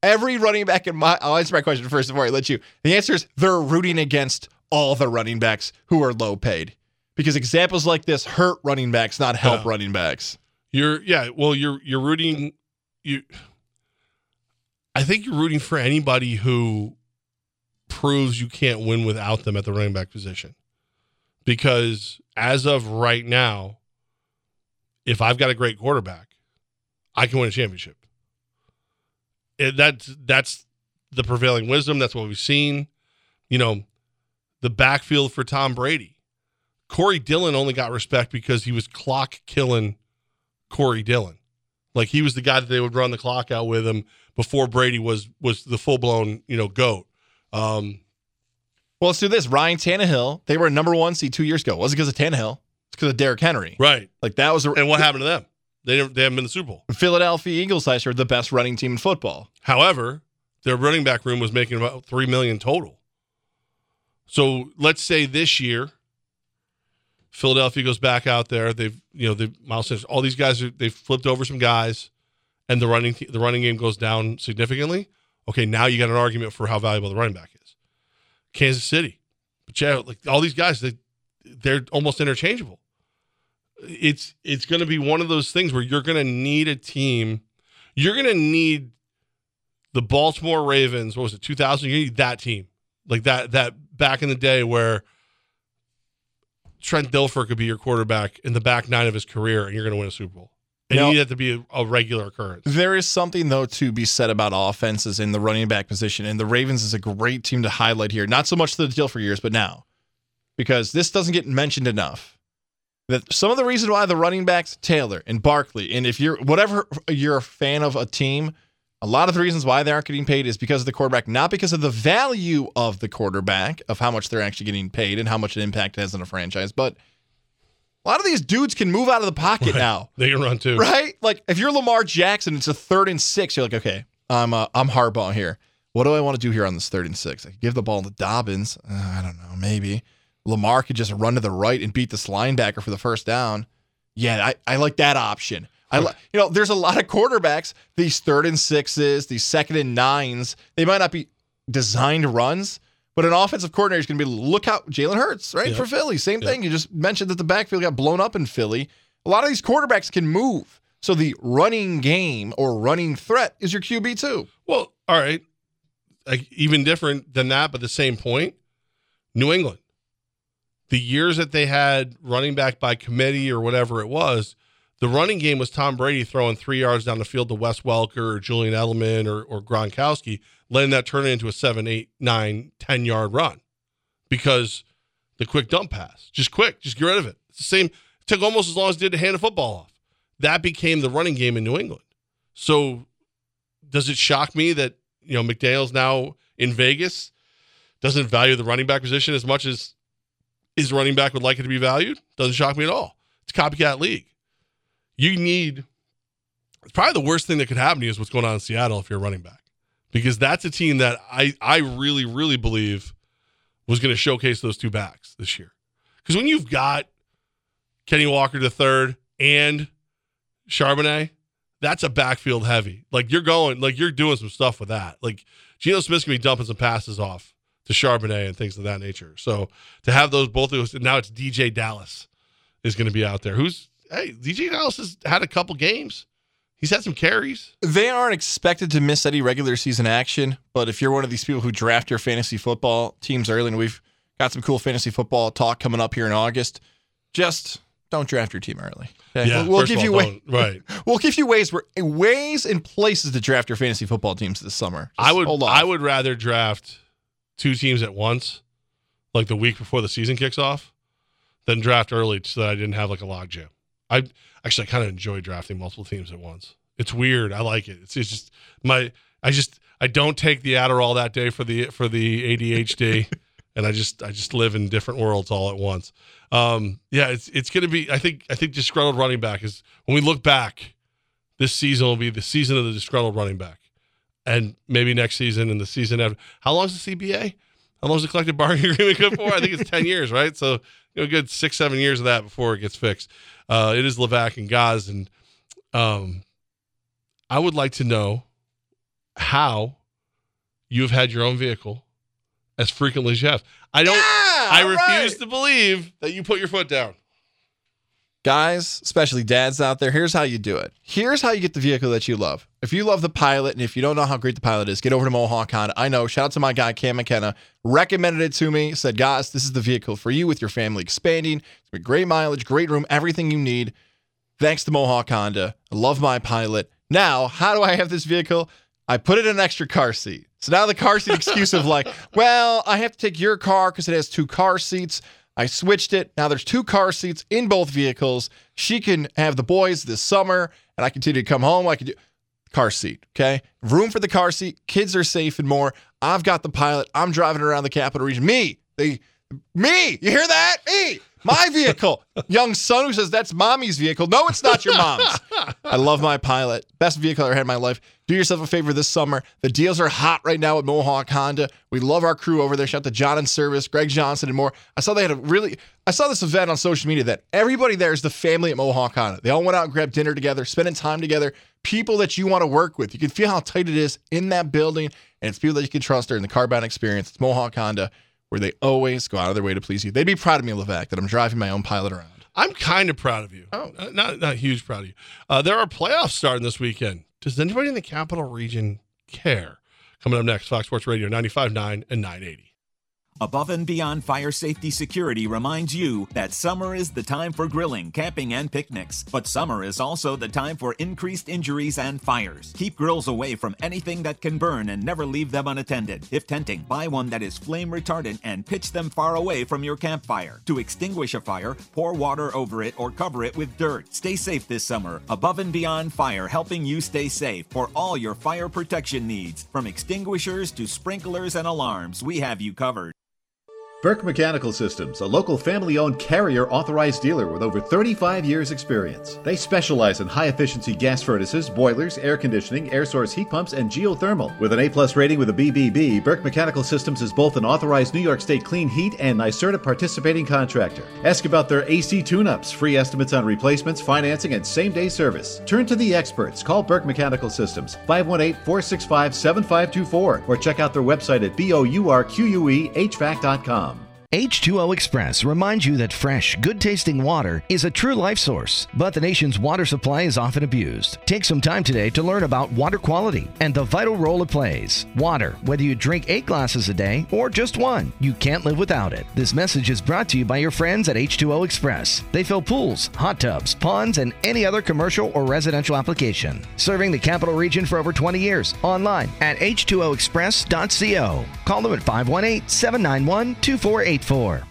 Every running back in my, I'll answer my question first before I let you. The answer is they're rooting against all the running backs who are low paid because examples like this hurt running backs, not help yeah. running backs. You're, yeah, well, you're, you're rooting, you, I think you're rooting for anybody who proves you can't win without them at the running back position. Because as of right now, if I've got a great quarterback, I can win a championship. That's that's the prevailing wisdom. That's what we've seen. You know, the backfield for Tom Brady. Corey Dillon only got respect because he was clock killing Corey Dillon. Like he was the guy that they would run the clock out with him before Brady was was the full blown you know goat. Um, well, let's do this. Ryan Tannehill, they were number one seed two years ago. It wasn't because of Tannehill. It's because of Derrick Henry. Right. Like that was. A, and what happened to them? They didn't, they haven't been in the Super Bowl. Philadelphia Eagles last year, the best running team in football. However, their running back room was making about three million total. So let's say this year, Philadelphia goes back out there. They've you know they Miles all these guys are, they've flipped over some guys, and the running the running game goes down significantly. Okay, now you got an argument for how valuable the running back is. Kansas City, but yeah, like all these guys, they they're almost interchangeable. It's it's going to be one of those things where you're going to need a team. You're going to need the Baltimore Ravens. What was it, 2000? You need that team, like that that back in the day where Trent Dilfer could be your quarterback in the back nine of his career, and you're going to win a Super Bowl. And now, you that to be a, a, regular occurrence. There is something though to be said about offenses in the running back position, and the Ravens is a great team to highlight here. Not so much the Dilfer years, but now, because this doesn't get mentioned enough. That some of the reason why the running backs Taylor and Barkley, and if you're whatever you're a fan of a team, a lot of the reasons why they aren't getting paid is because of the quarterback, not because of the value of the quarterback, of how much they're actually getting paid and how much an impact it has on a franchise, but a lot of these dudes can move out of the pocket right. now. They can run too, right? Like if you're Lamar Jackson, it's a third and six. You're like, okay, I'm uh, I'm Harbaugh here. What do I want to do here on this third and six? I could give the ball to Dobbins. Uh, I don't know, maybe Lamar could just run to the right and beat this linebacker for the first down. Yeah, I, I like that option. I like, you know, there's a lot of quarterbacks. These third and sixes, these second and nines, they might not be designed runs, But an offensive coordinator is going to be look out Jalen Hurts, right? Yep. For Philly. Same Yep. thing. You just mentioned that the backfield got blown up in Philly. A lot of these quarterbacks can move. So the running game or running threat is your QB too. Well, all right. Like even different than that, but the same point. New England. The years that they had running back by committee or whatever it was, the running game was Tom Brady throwing three yards down the field to Wes Welker or Julian Edelman or, or Gronkowski, letting that turn into a seven, eight, nine, 10 yard run because the quick dump pass, just quick, just get rid of it. It's the same, it took almost as long as it did to hand the football off. That became the running game in New England. So does it shock me that you know McDaniels now in Vegas doesn't value the running back position as much as his running back would like it to be valued? Doesn't shock me at all. It's a copycat league. You need it's probably the worst thing that could happen to you is what's going on in Seattle if you're running back, because that's a team that I I really really believe was going to showcase those two backs this year. Because when you've got Kenny Walker the third and Charbonnet, that's a backfield heavy. Like you're going, like you're doing some stuff with that. Like Geno Smith's gonna be dumping some passes off to Charbonnet and things of that nature. So to have those both of those, now it's DeeJay Dallas is gonna be out there. Who's hey, DeeJay Dallas has had a couple games. He's had some carries. They aren't expected to miss any regular season action, but if you're one of these people who draft your fantasy football teams early, and we've got some cool fantasy football talk coming up here in August, just don't draft your team early. Okay? Yeah, we'll, we'll give of you all, way, right. we'll give you ways where ways and places to draft your fantasy football teams this summer. Just I would hold. I would rather draft two teams at once, like the week before the season kicks off, than draft early so that I didn't have like a logjam. I actually I kind of enjoy drafting multiple teams at once. It's weird. I like it. It's, it's just my I just I don't take the Adderall that day for the for the ADHD, and I just I just live in different worlds all at once. Um, yeah, it's it's gonna be. I think I think disgruntled running back is when we look back. This season will be the season of the disgruntled running back and maybe next season and the season after. How long is the CBA? How long is the collective bargaining agreement good for? I think it's ten years, right? So you know, a good six, seven years of that before it gets fixed. Uh, it is Levac and Goz, and um, I would like to know how you have had your own vehicle as frequently as you have. I don't. I refuse right. to believe that you put your foot down. Guys, especially dads out there, here's how you do it. Here's how you get the vehicle that you love. If you love the pilot, and if you don't know how great the pilot is, get over to Mohawk Honda. I know. Shout out to my guy Cam McKenna. Recommended it to me. Said, guys, this is the vehicle for you with your family expanding. It's got great mileage, great room, everything you need. Thanks to Mohawk Honda. I love my pilot. Now, how do I have this vehicle? I put it in an extra car seat. So now the car seat excuse of like, well, I have to take your car because it has two car seats. I switched it. Now there's two car seats in both vehicles. She can have the boys this summer, and I continue to come home. I can do car seat. Okay, room for the car seat. Kids are safe and more. I've got the pilot. I'm driving around the capital region. Me, the me. You hear that? Me. My vehicle. Young son who says that's mommy's vehicle. No, it's not your mom's. I love my pilot. Best vehicle I ever had in my life. Do yourself a favor this summer. The deals are hot right now at Mohawk Honda. We love our crew over there. Shout out to John and Service, Greg Johnson, and more. I saw they had a really, I saw this event on social media that everybody there is the family at Mohawk Honda. They all went out and grabbed dinner together, spending time together. People that you want to work with. You can feel how tight it is in that building, and it's people that you can trust during the car buying experience. It's Mohawk Honda, where they always go out of their way to please you. They'd be proud of me, Levac, that I'm driving my own pilot around. I'm kind of proud of you. Oh. Uh, not not huge proud of you. Uh, there are playoffs starting this weekend. Does anybody in the capital region care? Coming up next, Fox Sports Radio 95.9 and 980. Above and Beyond Fire Safety Security reminds you that summer is the time for grilling, camping, and picnics. But summer is also the time for increased injuries and fires. Keep grills away from anything that can burn and never leave them unattended. If tenting, buy one that is flame retardant and pitch them far away from your campfire. To extinguish a fire, pour water over it or cover it with dirt. Stay safe this summer. Above and Beyond Fire helping you stay safe for all your fire protection needs. From extinguishers to sprinklers and alarms, we have you covered. Bourque Mechanical Systems, a local family owned carrier authorized dealer with over 35 years' experience. They specialize in high efficiency gas furnaces, boilers, air conditioning, air source heat pumps, and geothermal. With an A plus rating with a BBB, Bourque Mechanical Systems is both an authorized New York State clean heat and NYSERDA participating contractor. Ask about their AC tune ups, free estimates on replacements, financing, and same day service. Turn to the experts. Call Bourque Mechanical Systems 518 465 7524 or check out their website at BOURQUEHVAC.com. H2O Express reminds you that fresh, good tasting water is a true life source, but the nation's water supply is often abused. Take some time today to learn about water quality and the vital role it plays. Water, whether you drink eight glasses a day or just one, you can't live without it. This message is brought to you by your friends at H2O Express. They fill pools, hot tubs, ponds, and any other commercial or residential application. Serving the capital region for over 20 years. Online at H2OExpress.co. Call them at 518 791 2484.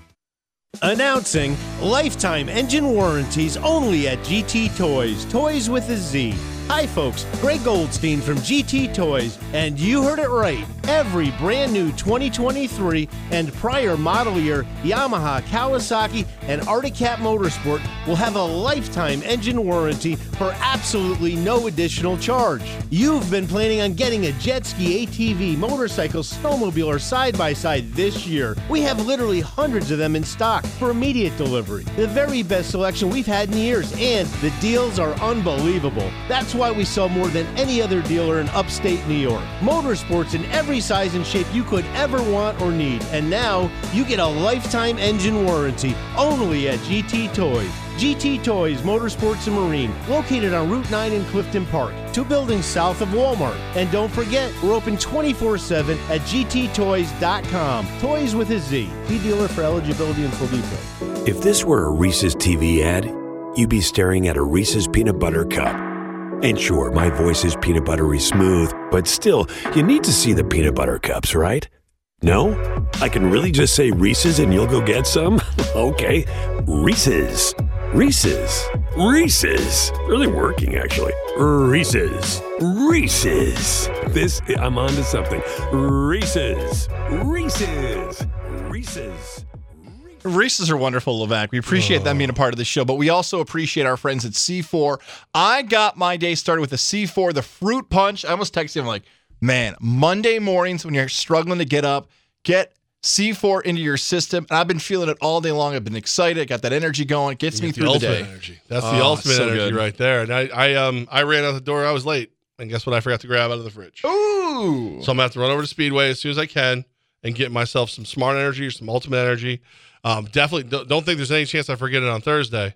Announcing lifetime engine warranties only at GT Toys, Toys with a Z. Hi, folks. Greg Goldstein from GT Toys, and you heard it right. Every brand new 2023 and prior model year Yamaha, Kawasaki, and Arctic Cat Motorsport will have a lifetime engine warranty for absolutely no additional charge. You've been planning on getting a jet ski, ATV, motorcycle, snowmobile, or side by side this year. We have literally hundreds of them in stock for immediate delivery. The very best selection we've had in years, and the deals are unbelievable. That's why we sell more than any other dealer in upstate New York. Motorsports in every size and shape you could ever want or need. And now you get a lifetime engine warranty only at GT Toys. GT Toys Motorsports and Marine, located on Route 9 in Clifton Park, two buildings south of Walmart. And don't forget, we're open 24 7 at GTToys.com. Toys with a Z. Be dealer for eligibility and full details. If this were a Reese's TV ad, you'd be staring at a Reese's peanut butter cup. And sure, my voice is peanut buttery smooth, but still, you need to see the peanut butter cups, right? No? I can really just say Reese's and you'll go get some? okay. Reese's. Reese's. Reese's. Really working, actually. Reese's. Reese's. This, I'm on to something. Reese's. Reese's. Reese's. Reese's are wonderful, Levac. We appreciate them being a part of the show, but we also appreciate our friends at C4. I got my day started with the C4, the fruit punch. I almost texted him like, man, Monday mornings when you're struggling to get up, get C4 into your system. And I've been feeling it all day long. I've been excited, got that energy going, it gets me the through the ultimate day. energy. That's Oh, the ultimate so energy good. right there. And I, I, um, I ran out the door. I was late, and guess what? I forgot to grab out of the fridge. Ooh. So I'm gonna have to run over to Speedway as soon as I can and get myself some smart energy or some ultimate energy. Um, definitely don't, don't think there's any chance I forget it on Thursday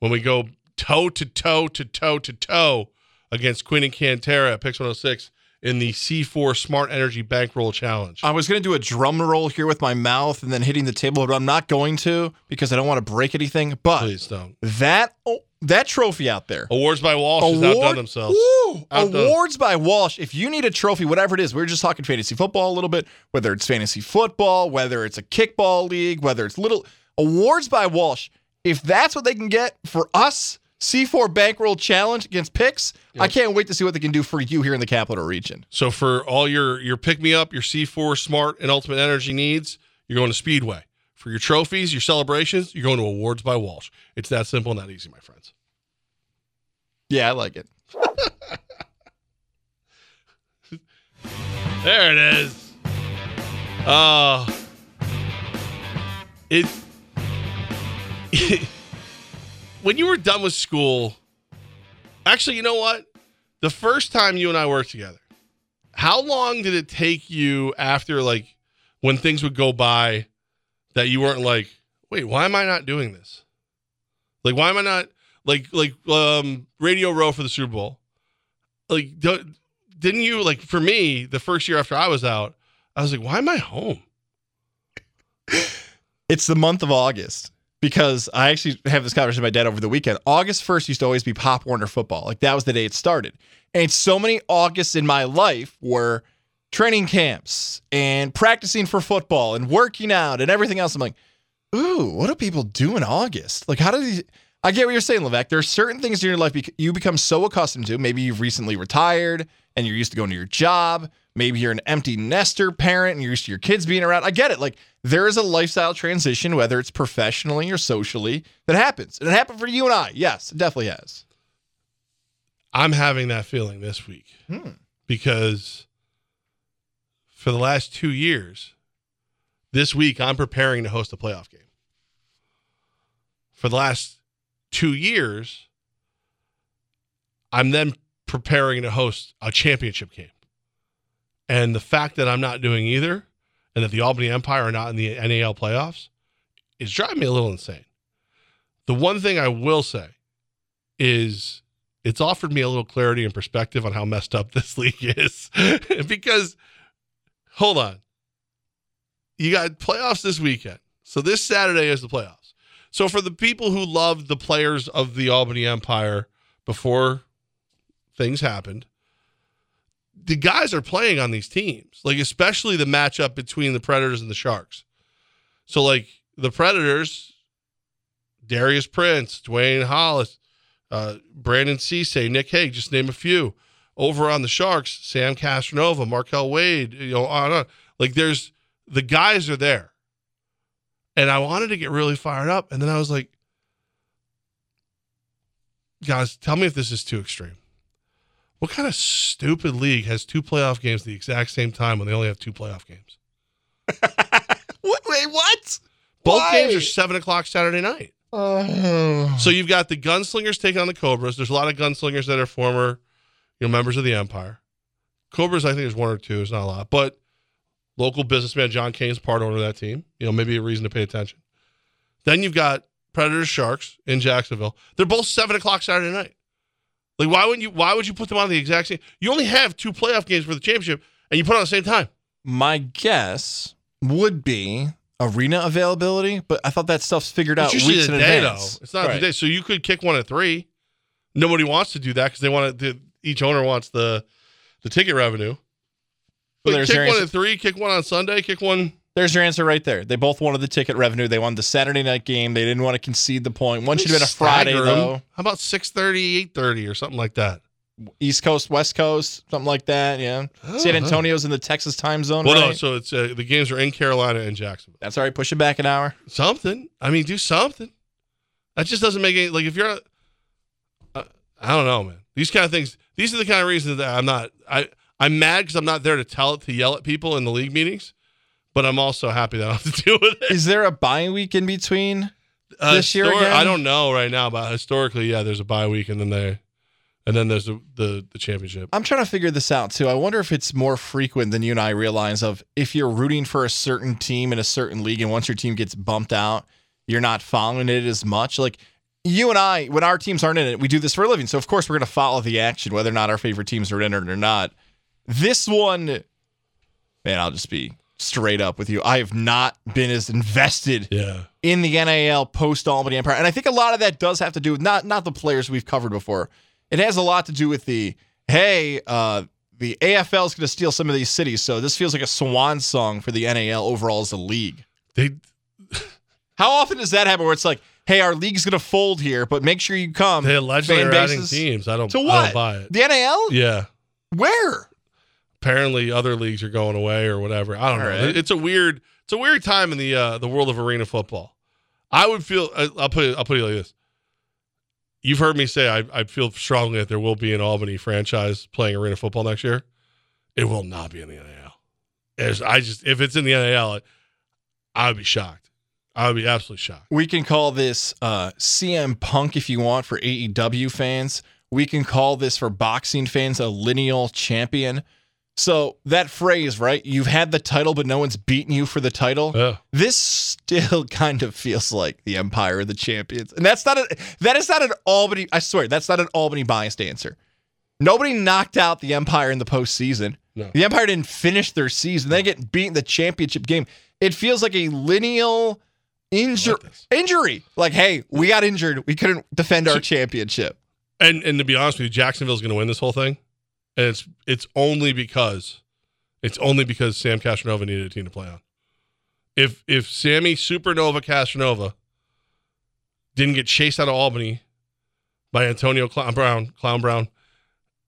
when we go toe to toe to toe to toe against Queen and Cantera at Pix 106 in the C4 Smart Energy Bankroll Challenge. I was going to do a drum roll here with my mouth and then hitting the table, but I'm not going to because I don't want to break anything. But Please don't. that oh, that trophy out there. Awards by Walsh has outdone themselves. Woo! Outdone. Awards by Walsh. If you need a trophy, whatever it is, we are just talking fantasy football a little bit, whether it's fantasy football, whether it's a kickball league, whether it's little awards by Walsh. If that's what they can get for us, C4 Bankroll Challenge against Pix, I can't wait to see what they can do for you here in the capital region. So for all your your pick me up, your C4 Smart and Ultimate Energy needs, you're going to Speedway. For your trophies, your celebrations, you're going to Awards by Walsh. It's that simple and that easy, my friends. Yeah, I like it. There it is. Uh it, when you were done with school. Actually, you know what? The first time you and I worked together, how long did it take you after like when things would go by that you weren't like, wait, why am I not doing this? Like, why am I not like like um Radio Row for the Super Bowl? Like, do, didn't you like for me the first year after I was out? I was like, why am I home? It's the month of August because I actually have this conversation with my dad over the weekend. August 1st used to always be Pop Warner football. Like that was the day it started. And so many Augusts in my life were training camps and practicing for football and working out and everything else. I'm like, ooh, what do people do in August? Like, how do these? I get what you're saying, Levac. There are certain things in your life you become so accustomed to. Maybe you've recently retired and you're used to going to your job, Maybe you're an empty nester parent and you're used to your kids being around. I get it. Like there is a lifestyle transition, whether it's professionally or socially, that happens. And it happened for you and I. Yes, it definitely has. I'm having that feeling this week Hmm. because for the last two years, this week I'm preparing to host a playoff game. For the last two years, I'm then preparing to host a championship game. And the fact that I'm not doing either and that the Albany Empire are not in the NAL playoffs is driving me a little insane. The one thing I will say is it's offered me a little clarity and perspective on how messed up this league is. because, hold on, you got playoffs this weekend. So this Saturday is the playoffs. So for the people who loved the players of the Albany Empire before things happened, the guys are playing on these teams, like especially the matchup between the Predators and the Sharks. So like the Predators, Darius Prince, Dwayne Hollis, uh, Brandon Cisse, Nick Hague, just name a few. Over on the Sharks, Sam Castronova, Markel Wade, you know, on on. Like there's the guys are there. And I wanted to get really fired up. And then I was like, guys, tell me if this is too extreme. What kind of stupid league has two playoff games at the exact same time when they only have two playoff games? What, wait, what? Both Why? games are seven o'clock Saturday night. Oh. So you've got the gunslingers taking on the Cobras. There's a lot of gunslingers that are former, you know, members of the Empire. Cobras, I think there's one or two. It's not a lot, but local businessman John Kane's part owner of that team. You know, maybe a reason to pay attention. Then you've got Predators Sharks in Jacksonville. They're both seven o'clock Saturday night. Like, why wouldn't you? Why would you put them on the exact same? You only have two playoff games for the championship, and you put it on the same time. My guess would be arena availability, but I thought that stuff's figured out It's usually weeks the in day, advance. though. It's not Right. the day. So you could kick one at three. Nobody wants to do that because they want to. Each owner wants the the ticket revenue. But Well, kick one answer. at three, kick one on Sunday, kick one. There's your answer right there. They both wanted the ticket revenue. They wanted the Saturday night game. They didn't want to concede the point. One should have been a Friday though. How about 6.30, 8.30 or something like that? East Coast, West Coast, something like that. Yeah. San Uh-huh. Antonio's in the Texas time zone. Well, right? no. So it's uh, the games are in Carolina and Jacksonville. That's all right. Push it back an hour. Something. I mean, do something. That just doesn't make any like if you're. Uh, I don't know, man. These kind of things. These are the kind of reasons that I'm not. I I'm mad because I'm not there to tell it to yell at people in the league meetings, but I'm also happy that I have to deal with it. Is there a bye week in between Uh, this year histor- again? I don't know right now, but historically, yeah, there's a bye week and then they, and then there's the the, the championship. I'm trying to figure this out too. I wonder if it's more frequent than you and I realize of if you're rooting for a certain team in a certain league and once your team gets bumped out, you're not following it as much. Like you and I, when our teams aren't in it, we do this for a living. So of course we're gonna follow the action, whether or not our favorite teams are in it or not. This one, man, I'll just be straight up with you. I have not been as invested Yeah. in the NAL post Albany Empire. And I think a lot of that does have to do with not not the players we've covered before. It has a lot to do with the hey, uh, the AFL is going to steal some of these cities, so this feels like a swan song for the NAL overall as a league. They How often does that happen? Where it's like, hey, our league's going to fold here, but make sure you come. they allegedly fan are adding bases. teams. I don't. To I what? don't buy it. The NAL? Yeah. Where? Apparently, other leagues are going away or whatever. I don't All know. right. It's a weird. It's a weird time in the uh, the world of arena football. I would feel. I- I'll put it. I'll put it like this. You've heard me say I, I feel strongly that there will be an Albany franchise playing arena football next year. It will not be in the NAL. As I just if it's in the NAL, I would be shocked. I would be absolutely shocked. We can call this uh, CM Punk if you want for AEW fans. We can call this for boxing fans a lineal champion. So that phrase, right? You've had the title, but no one's beaten you for the title. Yeah. This still kind of feels like the Empire of the Champions, and that's not a that is not an Albany. I swear, that's not an Albany biased answer. Nobody knocked out the Empire in the postseason. No. The Empire didn't finish their season. They get beaten in the championship game. It feels like a lineal injury. this. injury. Like, hey, we got injured. We couldn't defend our championship. And and to be honest with you, Jacksonville's going to win this whole thing, and it's it's only because it's only because Sam Castronova needed a team to play on. If if Sammy Supernova Castronova didn't get chased out of Albany by Antonio Clown Brown, Clown Brown,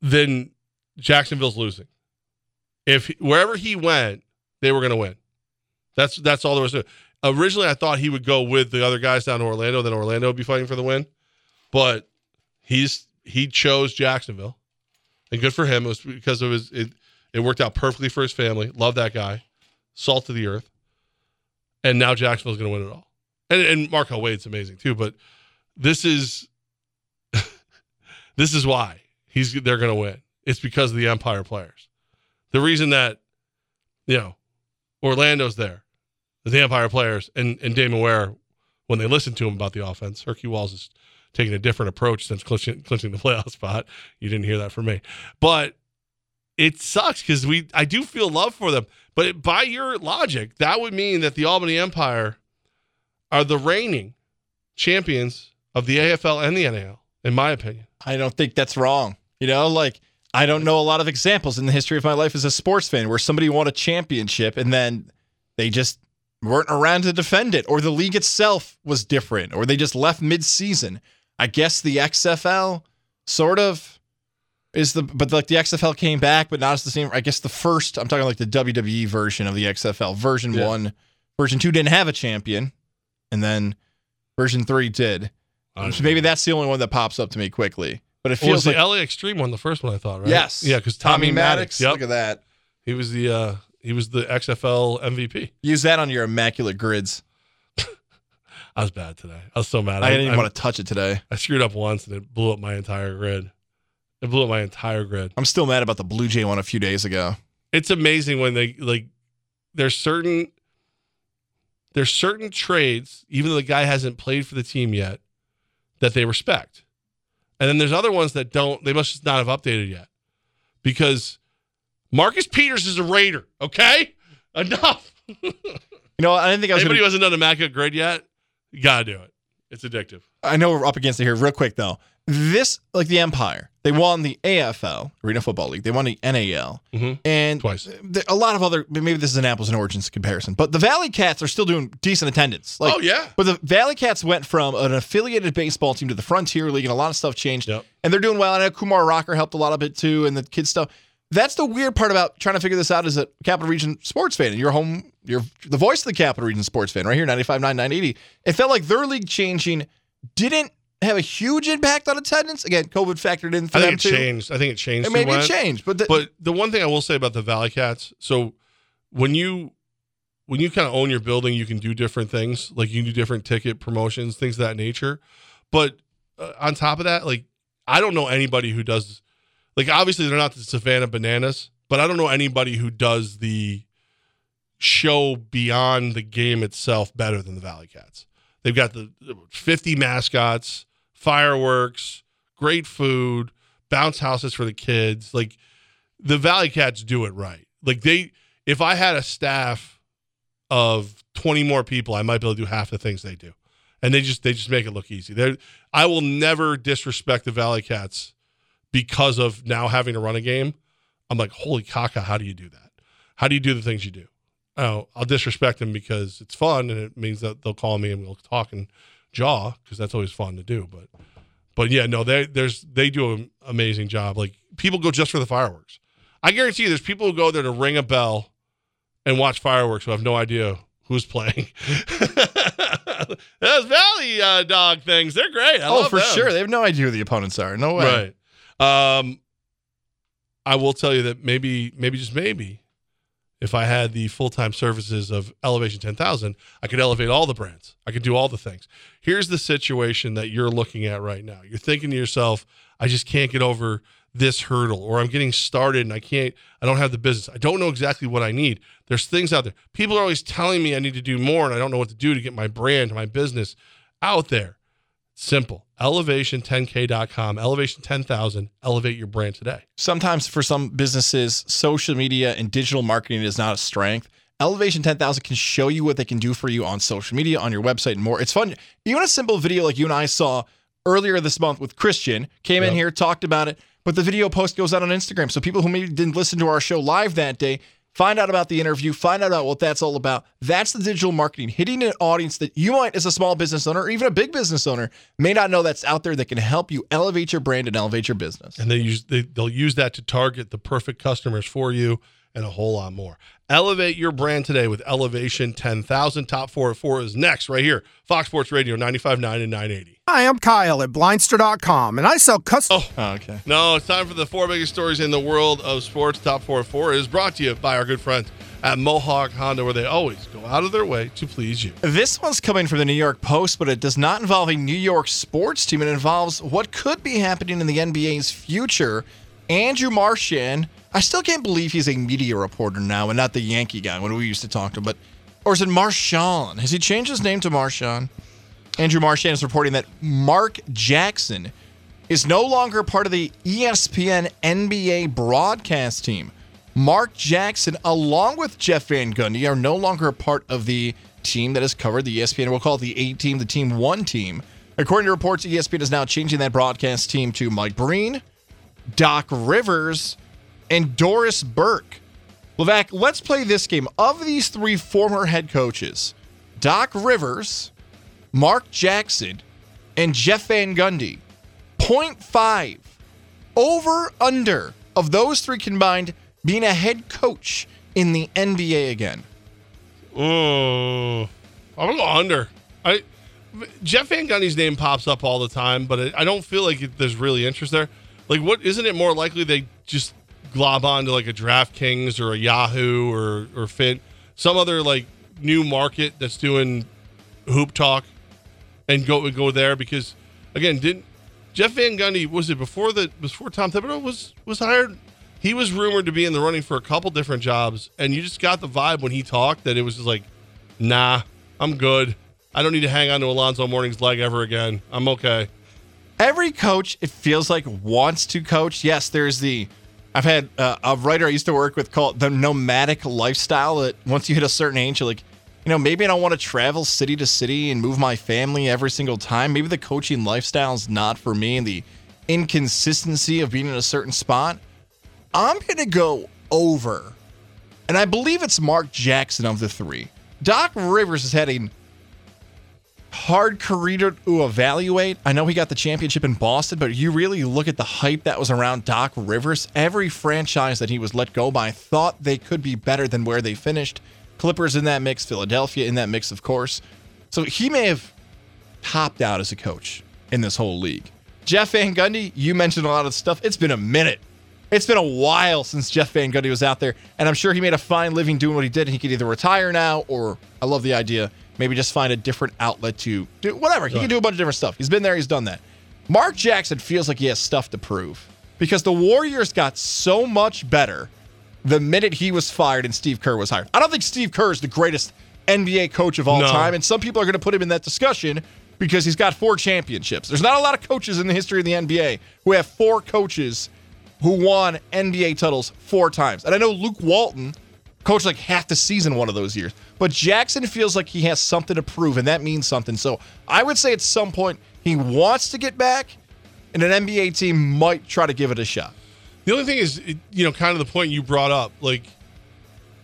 then Jacksonville's losing. if wherever he went, they were going to win. That's that's all there was to it. Originally, I thought he would go with the other guys down to Orlando, then Orlando would be fighting for the win. But he's he chose Jacksonville, and good for him. It was because of his it, it worked out perfectly for his family. Love that guy, salt of the earth. And now Jacksonville's going to win it all. And and Markel Wade's amazing too. But this is this is why he's they're going to win. It's because of the Empire players. The reason that you know Orlando's there, the Empire players, and and Damon Ware, when they listen to him about the offense, Herky Walls is taking a different approach since clinching, clinching the playoff spot. You didn't hear that from me, but it sucks because we I do feel love for them. But by your logic, that would mean that the Albany Empire are the reigning champions of the AFL and the NAL, in my opinion. I don't think that's wrong. You know, like I don't know a lot of examples in the history of my life as a sports fan where somebody won a championship and then they just weren't around to defend it, or the league itself was different, or they just left mid-season. I guess the XFL sort of is the but like the XFL came back, but not as the same. I guess the first I'm talking like the WWE version of the XFL. Version Yeah. one, version two didn't have a champion, and then version three did. So maybe that's the only one that pops up to me quickly. But it Well, was feels the like LA Xtreme one the first one I thought, right? Yes. Yeah, because Tommy, Tommy Maddox. Maddox, Yep. look at that. He was the uh he was the XFL MVP. use that on your immaculate grids. I was bad today. I was so mad. I didn't even want to touch it today. I screwed up once and it blew up my entire grid. It blew up my entire grid. I'm still mad about the Blue Jay one a few days ago. It's amazing when they like there's certain there's certain trades, even though the guy hasn't played for the team yet, that they respect. And then there's other ones that don't, they must just not have updated yet. Because Marcus Peters is a Raider, okay? Enough. You know, I didn't think I was Anybody gonna, who hasn't done a Immaculate Grid yet, you gotta do it. It's addictive. I know we're up against it here real quick though. This like the Empire. They won the AFL, Arena Football League. They won the NAL. Mhm. And Twice. a lot of other maybe this is an apples and oranges comparison, but the Valley Cats are still doing decent attendance. Like, oh yeah. But the Valley Cats went from an affiliated baseball team to the Frontier League, and a lot of stuff changed. Yep. And they're doing well. I know Kumar Rocker helped a lot of it too, and the kids stuff. That's the weird part about trying to figure this out as a Capital Region sports fan. And you're home, you're the voice of the Capital Region sports fan right here, 95.9, 980. It felt like their league changing didn't have a huge impact on attendance. Again, COVID factored in for I them think it too. changed. I think it changed. It maybe it changed, but the, But the one thing I will say about the Valley Cats, so when you when you kind of own your building, you can do different things. Like you can do different ticket promotions, things of that nature. But uh, on top of that, like I don't know anybody who does like obviously they're not the Savannah Bananas, but I don't know anybody who does the show beyond the game itself better than the Valley Cats. They've got the 50 mascots, fireworks, great food, bounce houses for the kids. Like the Valley Cats do it right. Like they if I had a staff of 20 more people, I might be able to do half the things they do. And they just they just make it look easy. They I will never disrespect the Valley Cats because of now having to run a game. I'm like, holy caca, how do you do that? How do you do the things you do? Oh, I'll disrespect them because it's fun and it means that they'll call me and we'll talk and jaw because that's always fun to do. But but yeah, no, they there's they do an amazing job. Like people go just for the fireworks. I guarantee you, there's people who go there to ring a bell and watch fireworks who have no idea who's playing. Those Valley uh, dog things, they're great. I oh, love for them. sure. They have no idea who the opponents are. No way. Right. Um, I will tell you that maybe, maybe just maybe, if I had the full time services of Elevation 10,000, I could elevate all the brands. I could do all the things. Here's the situation that you're looking at right now. You're thinking to yourself, I just can't get over this hurdle, or I'm getting started and I can't, I don't have the business. I don't know exactly what I need. There's things out there. People are always telling me I need to do more and I don't know what to do to get my brand, my business out there. Simple. Elevation10k.com, Elevation 10,000, elevate your brand today. sometimes for some businesses, social media and digital marketing is not a strength. Elevation 10,000 can show you what they can do for you on social media, on your website, and more. It's fun. Even a simple video like you and I saw earlier this month with Christian came in here, talked about it, but the video post goes out on Instagram. So people who maybe didn't listen to our show live that day find out about the interview, find out about what that's all about. That's the digital marketing, hitting an audience that you might, as a small business owner or even a big business owner, may not know that's out there that can help you elevate your brand and elevate your business. And they use they, they'll use that to target the perfect customers for you and a whole lot more. Elevate your brand today with Elevation 10,000. Top 4 at 4 is next, right here. Fox Sports Radio 95.9 and 980. Hi, I'm Kyle at Blindster.com, and I sell custom. Oh. oh, okay. No, it's time for the four biggest stories in the world of sports. Top 4 at 4 is brought to you by our good friends at Mohawk Honda, where they always go out of their way to please you. This one's coming from the New York Post, but it does not involve a New York sports team. It involves what could be happening in the NBA's future. Andrew Marchand, I still can't believe he's a media reporter now and not the Yankee guy when we used to talk to him. But or is it Marshawn? Has he changed his name to Marshawn? Andrew Marshawn is reporting that Mark Jackson is no longer part of the ESPN NBA broadcast team. Mark Jackson, along with Jeff Van Gundy, are no longer a part of the team that has covered the ESPN. We'll call it the A team, the team one team. According to reports, ESPN is now changing that broadcast team to Mike Breen, Doc Rivers, and Doris Burke. Levac, let's play this game. Of these three former head coaches, Doc Rivers, Mark Jackson, and Jeff Van Gundy, 0.5 over under of those three combined being a head coach in the NBA again. Oh, I'm go under. I Jeff Van Gundy's name pops up all the time, but I don't feel like there's really interest there. Like, what isn't it more likely they just glob onto like a DraftKings or a Yahoo or or Fit, some other like new market that's doing hoop talk, and go go there because again, didn't Jeff Van Gundy was it before the before Tom Thibodeau was was hired? He was rumored to be in the running for a couple different jobs, and you just got the vibe when he talked that it was just like, nah, I'm good. I don't need to hang on to Alonzo Mourning's leg ever again. I'm okay. Every coach, it feels like, wants to coach. Yes, there's the. I've had uh, a writer I used to work with call it the nomadic lifestyle. That once you hit a certain age, you're like, you know, maybe I don't want to travel city to city and move my family every single time. Maybe the coaching lifestyle is not for me, and the inconsistency of being in a certain spot. I'm to go over, and I believe it's Mark Jackson of the three. Doc Rivers is heading hard career to evaluate. I know he got the championship in Boston, but you really look at the hype that was around Doc Rivers. Every franchise that he was let go by thought they could be better than where they finished. Clippers in that mix, Philadelphia in that mix, of course. So he may have topped out as a coach in this whole league. Jeff Van Gundy, you mentioned a lot of stuff. It's been a minute. It's been a while since Jeff Van Gundy was out there, and I'm sure he made a fine living doing what he did. And he could either retire now, or I love the idea, maybe just find a different outlet to do whatever. He can do a bunch of different stuff. He's been there, he's done that. Mark Jackson feels like he has stuff to prove because the Warriors got so much better the minute he was fired and Steve Kerr was hired. I don't think Steve Kerr is the greatest NBA coach of all No. time, and some people are going to put him in that discussion because he's got four championships. There's not a lot of coaches in the history of the NBA who have four coaches who won NBA titles four times. And I know Luke Walton coached like half the season one of those years. But Jackson feels like he has something to prove, and that means something. So I would say at some point he wants to get back, and an NBA team might try to give it a shot. The only thing is, you know, kind of the point you brought up. Like,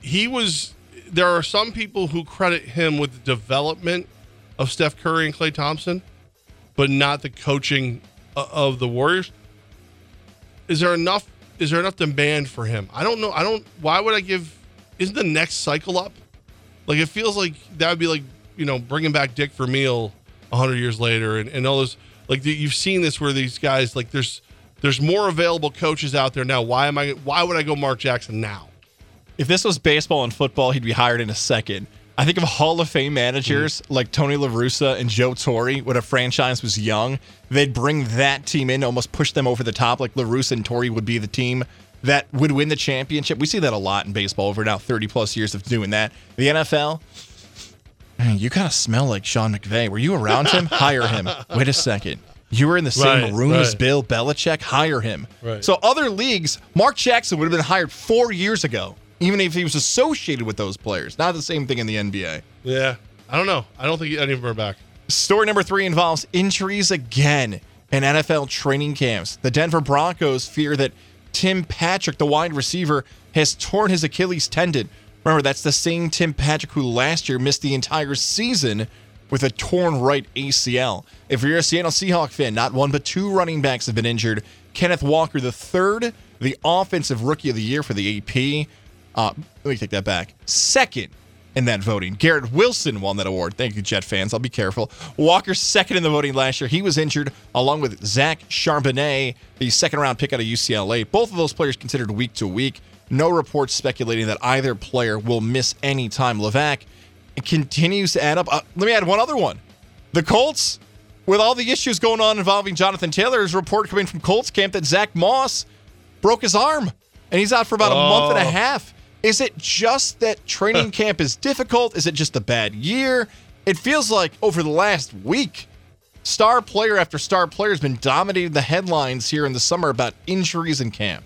he was. There are some people who credit him with the development of Steph Curry and Klay Thompson, but not the coaching uh, of the Warriors. Is there enough? Is there enough demand for him? I don't know. I don't. Why would I give? Isn't the next cycle up? Like it feels like that would be like you know bringing back Dick Vermeil hundred years later, and, and all those like the, you've seen this where these guys like there's there's more available coaches out there now. Why am I? Why would I go Mark Jackson now? If this was baseball and football, he'd be hired in a second. I think of Hall of Fame managers mm-hmm. like Tony La Russa and Joe Torre when a franchise was young. They'd bring that team in, almost push them over the top. Like La Russa and Torre would be the team that would win the championship. We see that a lot in baseball over now 30 plus years of doing that. The NFL, man, you kind of smell like Sean McVay. Were you around him? Hire him. Wait a second. You were in the same Right, room as. Bill Belichick. Hire him. Right. So other leagues, Mark Jackson would have been hired four years ago, even if he was associated with those players. Not the same thing in the NBA. Yeah, I don't know. I don't think any of them are back. Story number three involves injuries again in NFL training camps. The Denver Broncos fear that Tim Patrick, the wide receiver, has torn his Achilles tendon. Remember, that's the same Tim Patrick who last year missed the entire season with a torn right ACL. If you're a Seattle Seahawk fan, not one but two running backs have been injured. Kenneth Walker, the third, the offensive rookie of the year for the AP. Uh, let me take that back. Second in that voting. Garrett Wilson won that award. Thank you, Jet fans. I'll be careful. Walker second in the voting last year. He was injured along with Zach Charbonnet, the second round pick out of UCLA. Both of those players considered week to week. No reports speculating that either player will miss any time. Levac continues to add up. Uh, let me add one other one. The Colts, with all the issues going on involving Jonathan Taylor, there's a report coming from Colts camp that Zach Moss broke his arm and he's out for about a month and a Oh. half. Is it just that training camp is difficult? Is it just a bad year? It feels like over the last week, star player after star player has been dominating the headlines here in the summer about injuries in camp.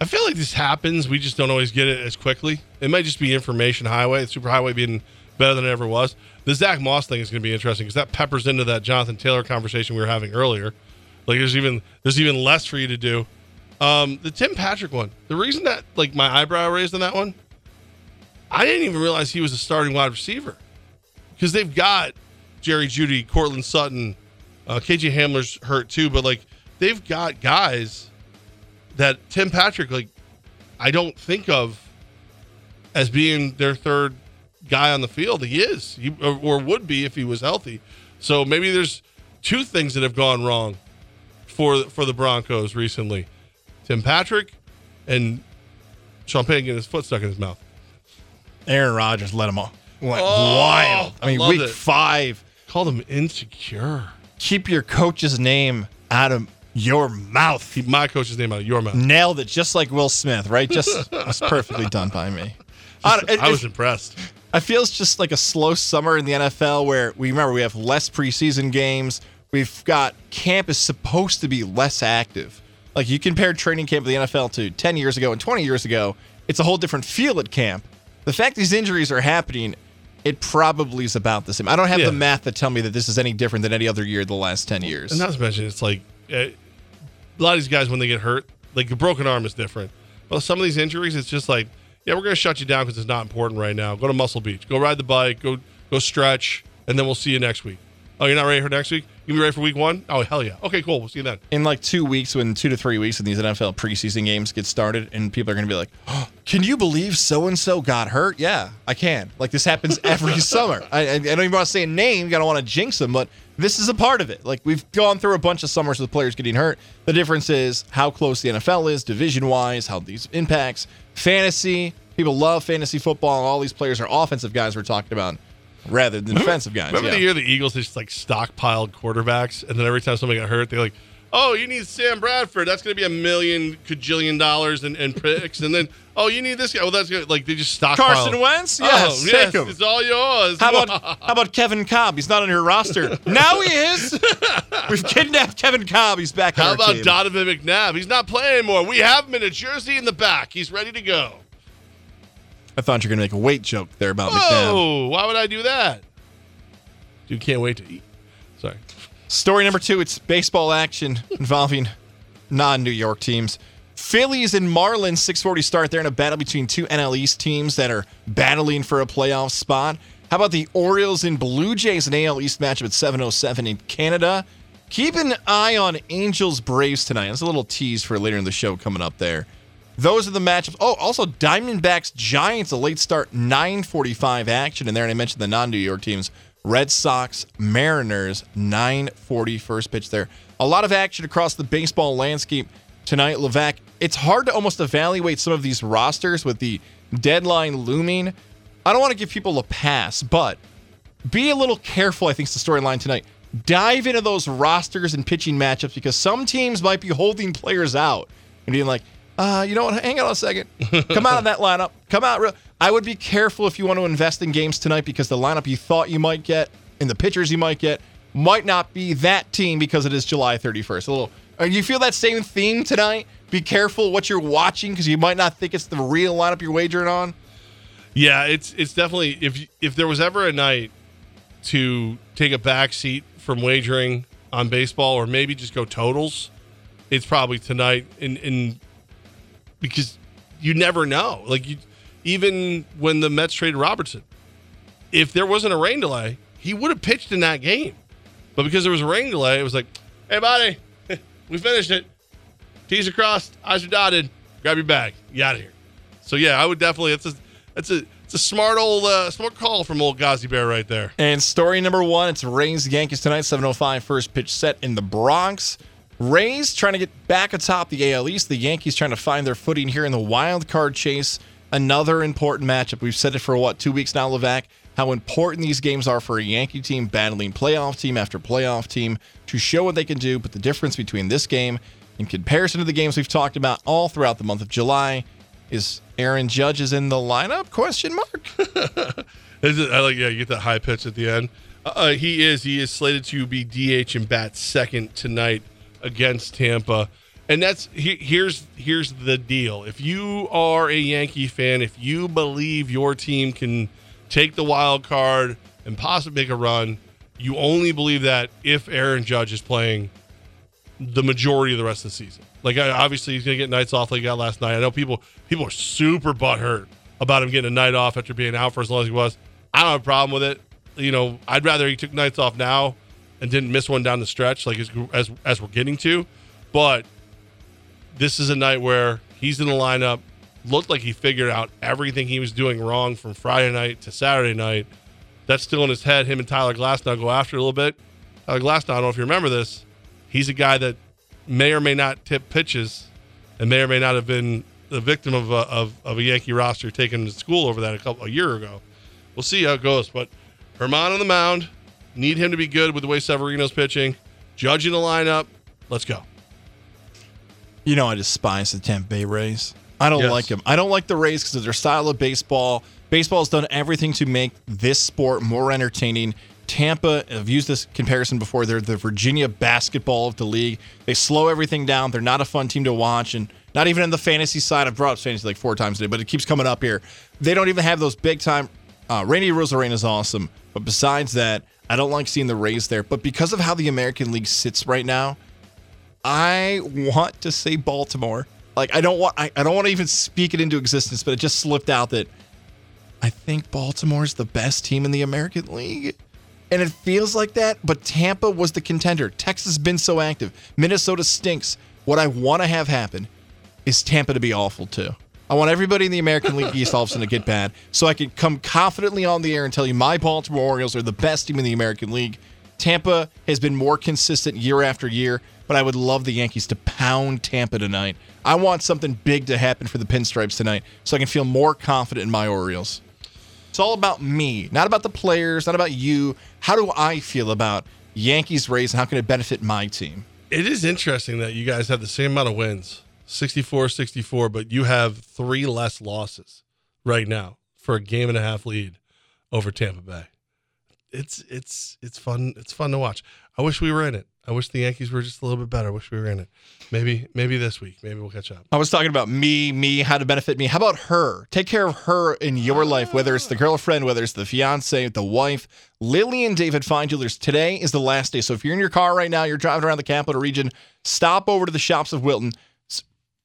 I feel like this happens. We just don't always get it as quickly. It might just be information highway, super highway being better than it ever was. The Zach Moss thing is going to be interesting because that peppers into that Jonathan Taylor conversation we were having earlier. Like there's even there's even less for you to do. Um, the Tim Patrick one. The reason that like my eyebrow raised on that one, I didn't even realize he was a starting wide receiver because they've got Jerry Jeudy, Courtland Sutton, uh, KJ Hamler's hurt too, but like they've got guys that Tim Patrick, like, I don't think of as being their third guy on the field. He is, he, or, would be if he was healthy. So maybe there's two things that have gone wrong for for the Broncos recently: Tim Patrick and Payton getting his foot stuck in his mouth. Aaron Rodgers let him off. Went Oh, wild. I mean, week it. five. Called him insecure. Keep your coach's name out of your mouth. Keep my coach's name out of your mouth. Nailed it, just like Will Smith, right? Just was perfectly done by me. I, it- I was it- impressed. I feel it's just like a slow summer in the NFL where we remember we have less preseason games. We've got camp is supposed to be less active. Like you compare training camp of the NFL to 10 years ago and 20 years ago, it's a whole different feel at camp. The fact these injuries are happening, it probably is about the same. I don't have Yeah. the math to tell me that this is any different than any other year the last 10 years. And not to mention, it's like uh, a lot of these guys when they get hurt, like a broken arm is different. But some of these injuries, it's just like, yeah, we're gonna shut you down because it's not important right now. Go to Muscle Beach, go ride the bike, go go stretch, and then we'll see you next week. Oh, you're not ready for next week? You be ready for week one? Oh hell yeah. Okay, cool. We'll see you then. in like two weeks, when two to three weeks, when these NFL preseason games get started, and people are going to be like, oh, "Can you believe so and so got hurt?" Yeah, I can. Like this happens every summer. I, I I don't even want to say a name. I don't want to jinx them, but this is a part of it. Like we've gone through a bunch of summers with players getting hurt. The difference is how close the NFL is division wise, how these impacts fantasy. People love fantasy football, and all these players are offensive guys we're talking about rather than defensive guys. Remember yeah. the year the Eagles just like stockpiled quarterbacks, and then every time somebody got hurt, they're like, "Oh, you need Sam Bradford. That's going to be a million cajillion dollars in, in picks." And then, "Oh, you need this guy. Well, that's good." Like they just stockpiled. Carson Wentz? Oh, yes, oh, yes, him. it's all yours. How about how about Kevin Kolb? He's not on your roster. now he is. We've kidnapped Kevin Kolb. He's back How about team. Donovan McNabb? He's not playing anymore. We have him in a jersey in the back. He's ready to go. I thought you were gonna make a weight joke there about McNabb. Oh, why would I do that? Dude can't wait to eat. Sorry. Story number two: It's baseball action involving non-New York teams. Phillies and Marlins 640 start there in a battle between two NL East teams that are battling for a playoff spot. How about the Orioles and Blue Jays an AL East matchup at 707 in Canada? Keep an eye on Angels Braves tonight. That's a little tease for later in the show coming up there. Those are the matchups. Oh, also Diamondbacks Giants, a late start 945 action in there. And I mentioned the non-New York teams. Red Sox, Mariners, 940 first pitch there. A lot of action across the baseball landscape tonight, Levac. It's hard to almost evaluate some of these rosters with the deadline looming. I don't want to give people a pass, but be a little careful, I think is the storyline tonight. Dive into those rosters and pitching matchups because some teams might be holding players out and being like, uh, you know what? Hang on a second. Come out of that lineup. Come out. Real. I would be careful if you want to invest in games tonight because the lineup you thought you might get and the pitchers you might get might not be that team because it is July 31st. A little. Uh, you feel that same theme tonight? Be careful what you're watching because you might not think it's the real lineup you're wagering on. Yeah, it's it's definitely if if there was ever a night to take a back seat from wagering on baseball or maybe just go totals, it's probably tonight. In in because you never know. Like you, even when the Mets traded Robertson, if there wasn't a rain delay, he would have pitched in that game. But because there was a rain delay, it was like, hey buddy, we finished it. T's are crossed, eyes are dotted. Grab your bag. You out of here. So yeah, I would definitely. It's a it's a it's a smart old uh, smart call from old Ghazi Bear right there. And story number one, it's Rays Yankees tonight, 7.05 first pitch set in the Bronx. Rays trying to get back atop the AL East. The Yankees trying to find their footing here in the wild card chase. Another important matchup. We've said it for what, two weeks now, Levac, how important these games are for a Yankee team battling playoff team after playoff team to show what they can do. But the difference between this game in comparison to the games we've talked about all throughout the month of July is Aaron Judge is in the lineup? Question mark. Is it, I like yeah, you get that high pitch at the end. Uh, he is he is slated to be DH and bat second tonight against Tampa. And that's he, here's here's the deal. If you are a Yankee fan, if you believe your team can take the wild card and possibly make a run, you only believe that if Aaron Judge is playing the majority of the rest of the season. Like obviously he's gonna get nights off like he got last night. I know people people are super butthurt about him getting a night off after being out for as long as he was. I don't have a problem with it. You know, I'd rather he took nights off now and didn't miss one down the stretch, like as as, as we're getting to. But this is a night where he's in the lineup. Looked like he figured out everything he was doing wrong from Friday night to Saturday night. That's still in his head. Him and Tyler Glasnow go after a little bit. Tyler Glasnow, I don't know if you remember this. He's a guy that may or may not tip pitches and may or may not have been the victim of a, of, of a Yankee roster taken to school over that a couple a year ago. We'll see how it goes. But Germán on the mound, need him to be good with the way Severino's pitching. Judging the lineup, let's go. You know, I despise the Tampa Bay Rays. I don't Yes. like them. I don't like the Rays because of their style of baseball. Baseball has done everything to make this sport more entertaining. Tampa, I've used this comparison before. They're the Virginia basketball of the league. They slow everything down. They're not a fun team to watch. And not even in the fantasy side. I've brought up fantasy like four times today, but it keeps coming up here. They don't even have those big time. Uh, Randy Arozarena is awesome. But besides that, I don't like seeing the Rays there. But because of how the American League sits right now, I want to say Baltimore. Like I don't want I, I don't want to even speak it into existence, but it just slipped out that I think Baltimore's the best team in the American League. And it feels like that, but Tampa was the contender. Texas has been so active. Minnesota stinks. What I want to have happen is Tampa to be awful too. I want everybody in the American League East all to get bad so I can come confidently on the air and tell you my Baltimore Orioles are the best team in the American League. Tampa has been more consistent year after year, but I would love the Yankees to pound Tampa tonight. I want something big to happen for the Pinstripes tonight so I can feel more confident in my Orioles. It's all about me, not about the players, not about you. How do I feel about Yankees Rays and how can it benefit my team? It is interesting that you guys have the same amount of wins 64 64, but you have three less losses right now for a game and a half lead over Tampa Bay. It's it's it's fun. It's fun to watch. I wish we were in it. I wish the Yankees were just a little bit better. I wish we were in it. Maybe maybe this week. Maybe we'll catch up. I was talking about me, me, how to benefit me. How about her? Take care of her in your life, whether it's the girlfriend, whether it's the fiance, the wife. Lily and David Fine Jewelers, today is the last day. So if you're in your car right now, you're driving around the capital region, stop over to the shops of Wilton,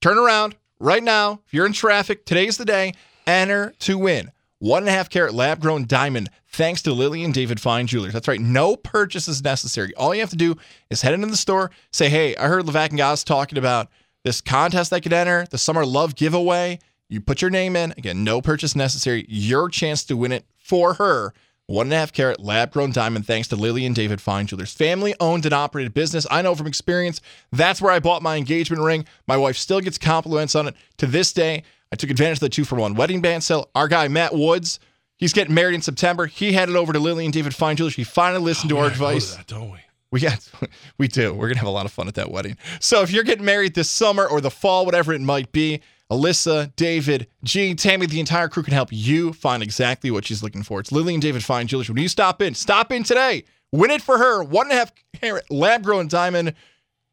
turn around right now. If you're in traffic, today's the day. Enter to win. One and a half carat lab grown diamond, thanks to Lily and David Fine Jewelers. That's right. No purchase is necessary. All you have to do is head into the store, say, hey, I heard Levac and Goz talking about this contest I could enter, the Summer Love giveaway. You put your name in. Again, no purchase necessary. Your chance to win it for her. One and a half carat lab grown diamond, thanks to Lily and David Fine Jewelers. Family owned and operated business. I know from experience. That's where I bought my engagement ring. My wife still gets compliments on it to this day. I took advantage of the two for one wedding band sale. Our guy, Matt Woods, he's getting married in September. He headed over to Lily and David Fine Jewelers. He finally listened to oh, our Oh, to advice. that, don't we? We got, we do. We're gonna have a lot of fun at that wedding. So if you're getting married this summer or the fall, whatever it might be, Alyssa, David, G, Tammy, the entire crew can help you find exactly what she's looking for. It's Lily and David Fine Jewelers. When you stop in, stop in today. Win it for her. One and a half carat lab grown diamond.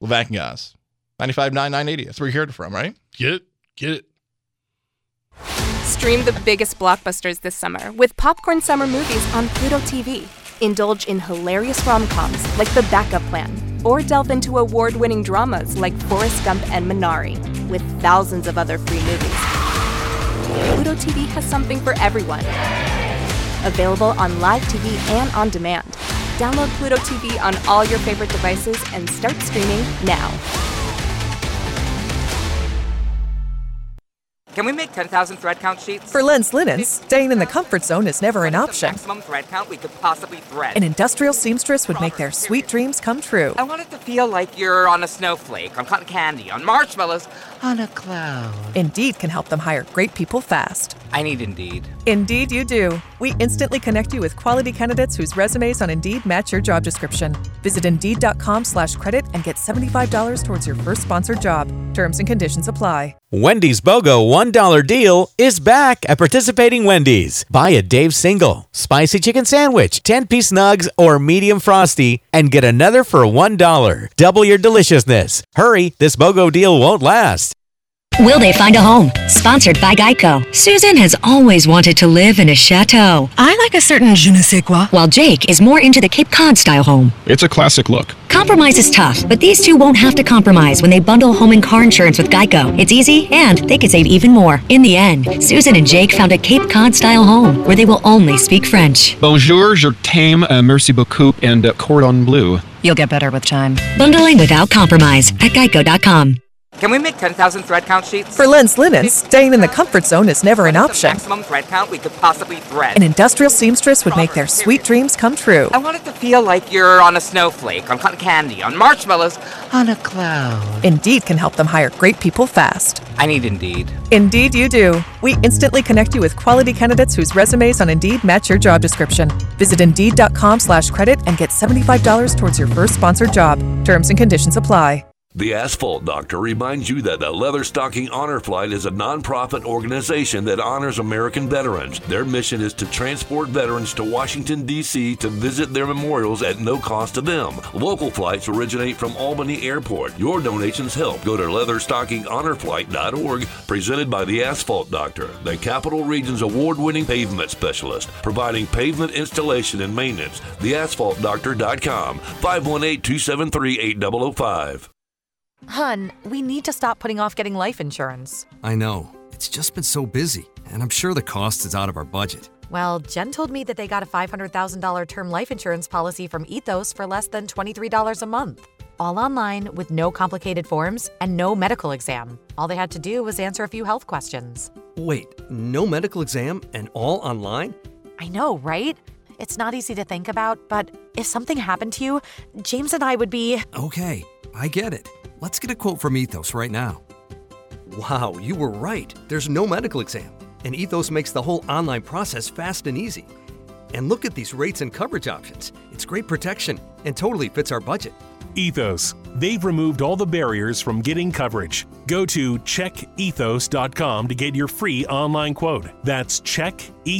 Levac and Goz. 95.9, 980. That's where you heard it from, right? Get it, get it. Stream the biggest blockbusters this summer with Popcorn Summer Movies on Pluto TV. Indulge in hilarious rom coms like The Backup Plan, or delve into award winning dramas like Forrest Gump and Minari, with thousands of other free movies. Pluto TV has something for everyone. Available on live TV and on demand. Download Pluto TV on all your favorite devices and start streaming now. Can we make 10,000 thread count sheets? For Lens Linens, staying in the comfort zone is never an option. Maximum thread count we could possibly thread. An industrial seamstress would make their sweet dreams come true. I want it to feel like you're on a snowflake, on cotton candy, on marshmallows, on a cloud. Indeed can help them hire great people fast. I need Indeed. Indeed, you do. We instantly connect you with quality candidates whose resumes on Indeed match your job description. Visit Indeed.com slash credit and get $75 towards your first sponsored job. Terms and conditions apply. Wendy's BOGO $1 deal is back at participating Wendy's. Buy a Dave single, spicy chicken sandwich, 10 piece nugs, or medium frosty, and get another for $1. Double your deliciousness. Hurry, this BOGO deal won't last. Will they find a home? Sponsored by Geico. Susan has always wanted to live in a chateau. I like a certain je ne sais quoi. While Jake is more into the Cape Cod style home. It's a classic look. Compromise is tough, but these two won't have to compromise when they bundle home and car insurance with Geico. It's easy, and they can save even more. In the end, Susan and Jake found a Cape Cod style home where they will only speak French. Bonjour, je t'aime, uh, merci beaucoup, and uh, cordon bleu. You'll get better with time. Bundling without compromise at geico.com. Can we make 10,000 thread count sheets? For Lens Linens, staying in the comfort zone is never an option. Maximum thread count we could possibly thread. An industrial seamstress would make their sweet dreams come true. I want it to feel like you're on a snowflake, on cotton candy, on marshmallows, on a cloud. Indeed can help them hire great people fast. I need Indeed. Indeed, you do. We instantly connect you with quality candidates whose resumes on Indeed match your job description. Visit Indeed.com slash credit and get $75 towards your first sponsored job. Terms and conditions apply. The Asphalt Doctor reminds you that the Leather Stocking Honor Flight is a nonprofit organization that honors American veterans. Their mission is to transport veterans to Washington, D.C. to visit their memorials at no cost to them. Local flights originate from Albany Airport. Your donations help. Go to leatherstockinghonorflight.org, presented by the Asphalt Doctor, the Capital Region's award winning pavement specialist, providing pavement installation and maintenance. TheAsphaltDoctor.com, 518 273 8005. Hun, we need to stop putting off getting life insurance. I know. It's just been so busy, and I'm sure the cost is out of our budget. Well, Jen told me that they got a $500,000 term life insurance policy from Ethos for less than $23 a month. All online with no complicated forms and no medical exam. All they had to do was answer a few health questions. Wait, no medical exam and all online? I know, right? It's not easy to think about, but if something happened to you, James and I would be. Okay, I get it. Let's get a quote from Ethos right now. Wow, you were right. There's no medical exam, and Ethos makes the whole online process fast and easy. And look at these rates and coverage options. It's great protection and totally fits our budget. Ethos. They've removed all the barriers from getting coverage. Go to checkethos.com to get your free online quote. That's checkethos.com.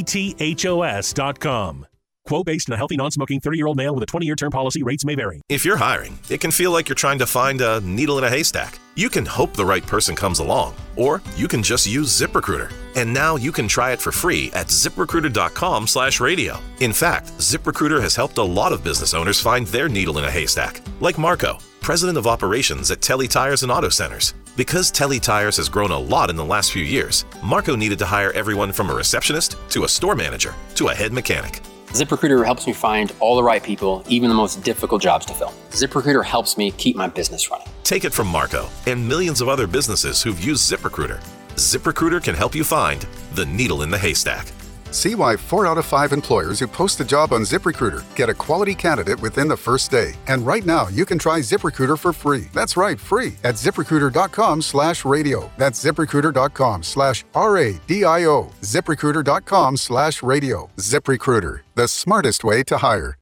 Quote based on a healthy, non smoking 30 year old male with a 20 year term policy. Rates may vary. If you're hiring, it can feel like you're trying to find a needle in a haystack. You can hope the right person comes along, or you can just use ZipRecruiter. And now you can try it for free at ziprecruiter.com slash radio. In fact, ZipRecruiter has helped a lot of business owners find their needle in a haystack, like Marco, president of operations at Telly Tires and Auto Centers. Because Telly Tires has grown a lot in the last few years, Marco needed to hire everyone from a receptionist to a store manager to a head mechanic. ZipRecruiter helps me find all the right people, even the most difficult jobs to fill. ZipRecruiter helps me keep my business running. Take it from Marco and millions of other businesses who've used ZipRecruiter. ZipRecruiter can help you find the needle in the haystack. See why four out of five employers who post a job on ZipRecruiter get a quality candidate within the first day. And right now, you can try ZipRecruiter for free. That's right, free at ziprecruiter.com slash radio. That's ziprecruiter.com slash R-A-D-I-O. ZipRecruiter.com slash radio. ZipRecruiter, the smartest way to hire.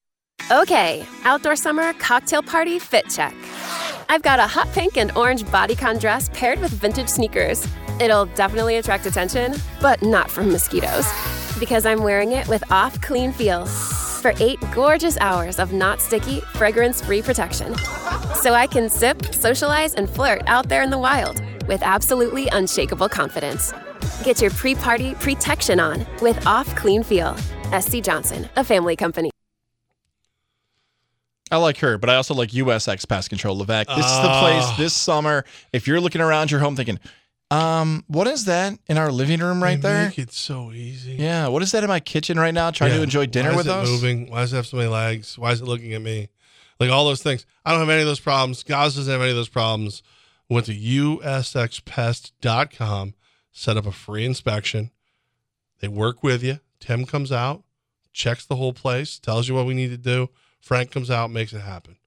Okay, outdoor summer cocktail party fit check. I've got a hot pink and orange bodycon dress paired with vintage sneakers. It'll definitely attract attention, but not from mosquitoes. Because I'm wearing it with off clean feel for eight gorgeous hours of not sticky, fragrance free protection. So I can sip, socialize, and flirt out there in the wild with absolutely unshakable confidence. Get your pre party protection on with Off Clean Feel. SC Johnson, a family company. I like her, but I also like USX Pest Control. Levac, this is the place Ah. this summer. If you're looking around your home thinking, um, what is that in our living room right They there? Make it so easy. Yeah, what is that in my kitchen right now? Trying Yeah. to enjoy dinner Why with is it us. Moving? Why does it have so many legs? Why is it looking at me? Like all those things. I don't have any of those problems. Goz doesn't have any of those problems. Went to usxpest.com. set up a free inspection. They work with you. Tim comes out, checks the whole place, tells you what we need to do. Frank comes out, makes it happen.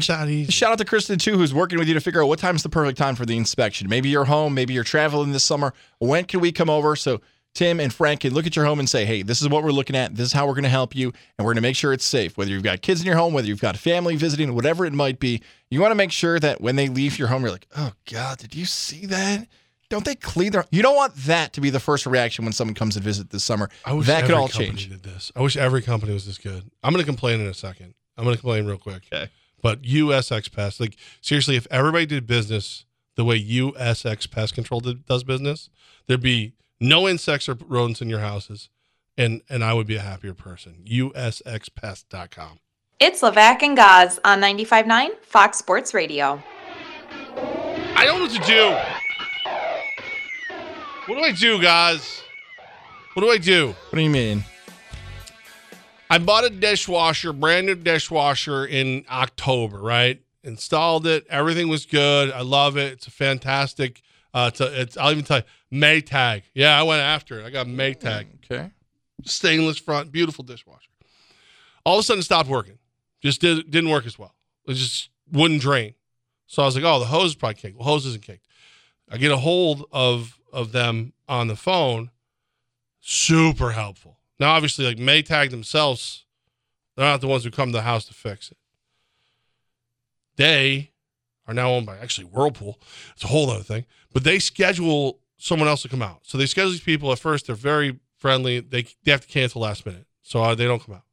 Shout out to Kristen too, who's working with you to figure out what time's the perfect time for the inspection. Maybe you're home, maybe you're traveling this summer. When can we come over? So Tim and Frank can look at your home and say, hey, this is what we're looking at. This is how we're going to help you. And we're going to make sure it's safe. Whether you've got kids in your home, whether you've got family visiting, whatever it might be, you want to make sure that when they leave your home, you're like, oh God, did you see that? Don't they clean their You don't want that to be the first reaction when someone comes to visit this summer. I wish that could all change. Did this. I wish every company was this good. I'm going to complain in a second. I'm going to complain real quick. Okay. But USX Pest, like seriously, if everybody did business the way USX Pest Control did, does business, there'd be no insects or rodents in your houses, and and I would be a happier person. USXPest.com. It's Levac and Goz on 95.9 Fox Sports Radio. I don't know what to do. What do I do, guys? What do I do? What do you mean? I bought a dishwasher, brand new dishwasher in October, right? Installed it. Everything was good. I love it. It's a fantastic. Uh, it's, a, it's I'll even tell you, Maytag. Yeah, I went after it. I got Maytag. Okay. Stainless front, beautiful dishwasher. All of a sudden, it stopped working. Just did, didn't work as well. It just wouldn't drain. So I was like, oh, the hose is probably kicked. Well, hose isn't kicked. I get a hold of of them on the phone. Super helpful. Now, obviously, like Maytag themselves, they're not the ones who come to the house to fix it. They are now owned by actually Whirlpool. It's a whole other thing. But they schedule someone else to come out. So they schedule these people. At first, they're very friendly. They, they have to cancel last minute. So uh, they don't come out.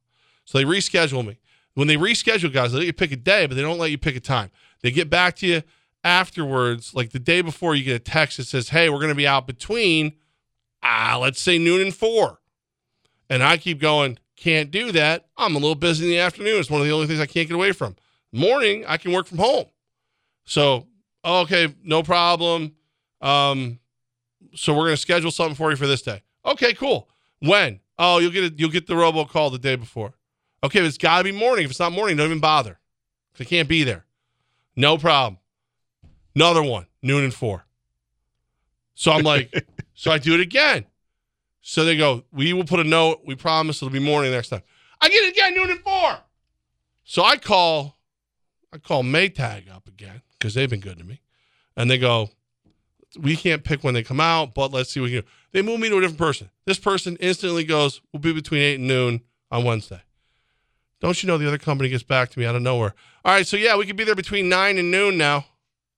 So they reschedule me. When they reschedule guys, they let you pick a day, but they don't let you pick a time. They get back to you afterwards, like the day before you get a text that says, Hey, we're going to be out between, ah, let's say noon and four. And I keep going, can't do that. I'm a little busy in the afternoon. It's one of the only things I can't get away from. Morning, I can work from home. So, okay, no problem. Um, so we're gonna schedule something for you for this day. Okay, cool. When? Oh, you'll get you'll get the robocall the day before. Okay, but it's gotta be morning. If it's not morning, don't even bother. I can't be there. No problem. Another one, noon and four. So I'm like, so I do it again. So they go, we will put a note. We promise it'll be morning next time. I get it again, noon and four. So I call, I call Maytag up again because they've been good to me, and they go, we can't pick when they come out, but let's see what we do. They move me to a different person. This person instantly goes, we'll be between eight and noon on Wednesday. Don't you know the other company gets back to me out of nowhere? All right, so yeah, we could be there between nine and noon now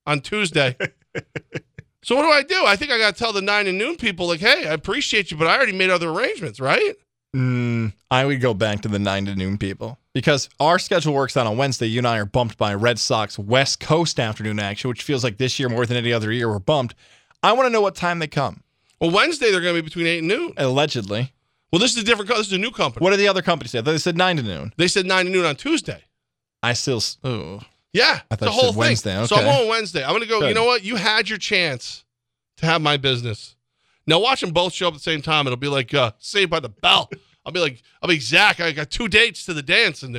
on Tuesday. so what do I do? I think I got to tell the nine and noon people, like, hey, I appreciate you, but I already made other arrangements, right? Mm, I would go back to the nine to noon people because our schedule works out on Wednesday. You and I are bumped by Red Sox West Coast afternoon action, which feels like this year more than any other year we're bumped. I want to know what time they come. Well, Wednesday they're going to be between eight and noon. Allegedly. Well, this is a different. co- This is a new company. What did the other company say? They said nine to noon. They said nine to noon on Tuesday. I still. Oh. Yeah, I thought the whole thing. Wednesday. So I'm Okay. on Wednesday. I'm going to go. You know what? You had your chance to have my business. Now watch them both show up at the same time. It'll be like uh, Saved by the Bell. I'll be like, I'll be Zach. I got two dates to the dance, and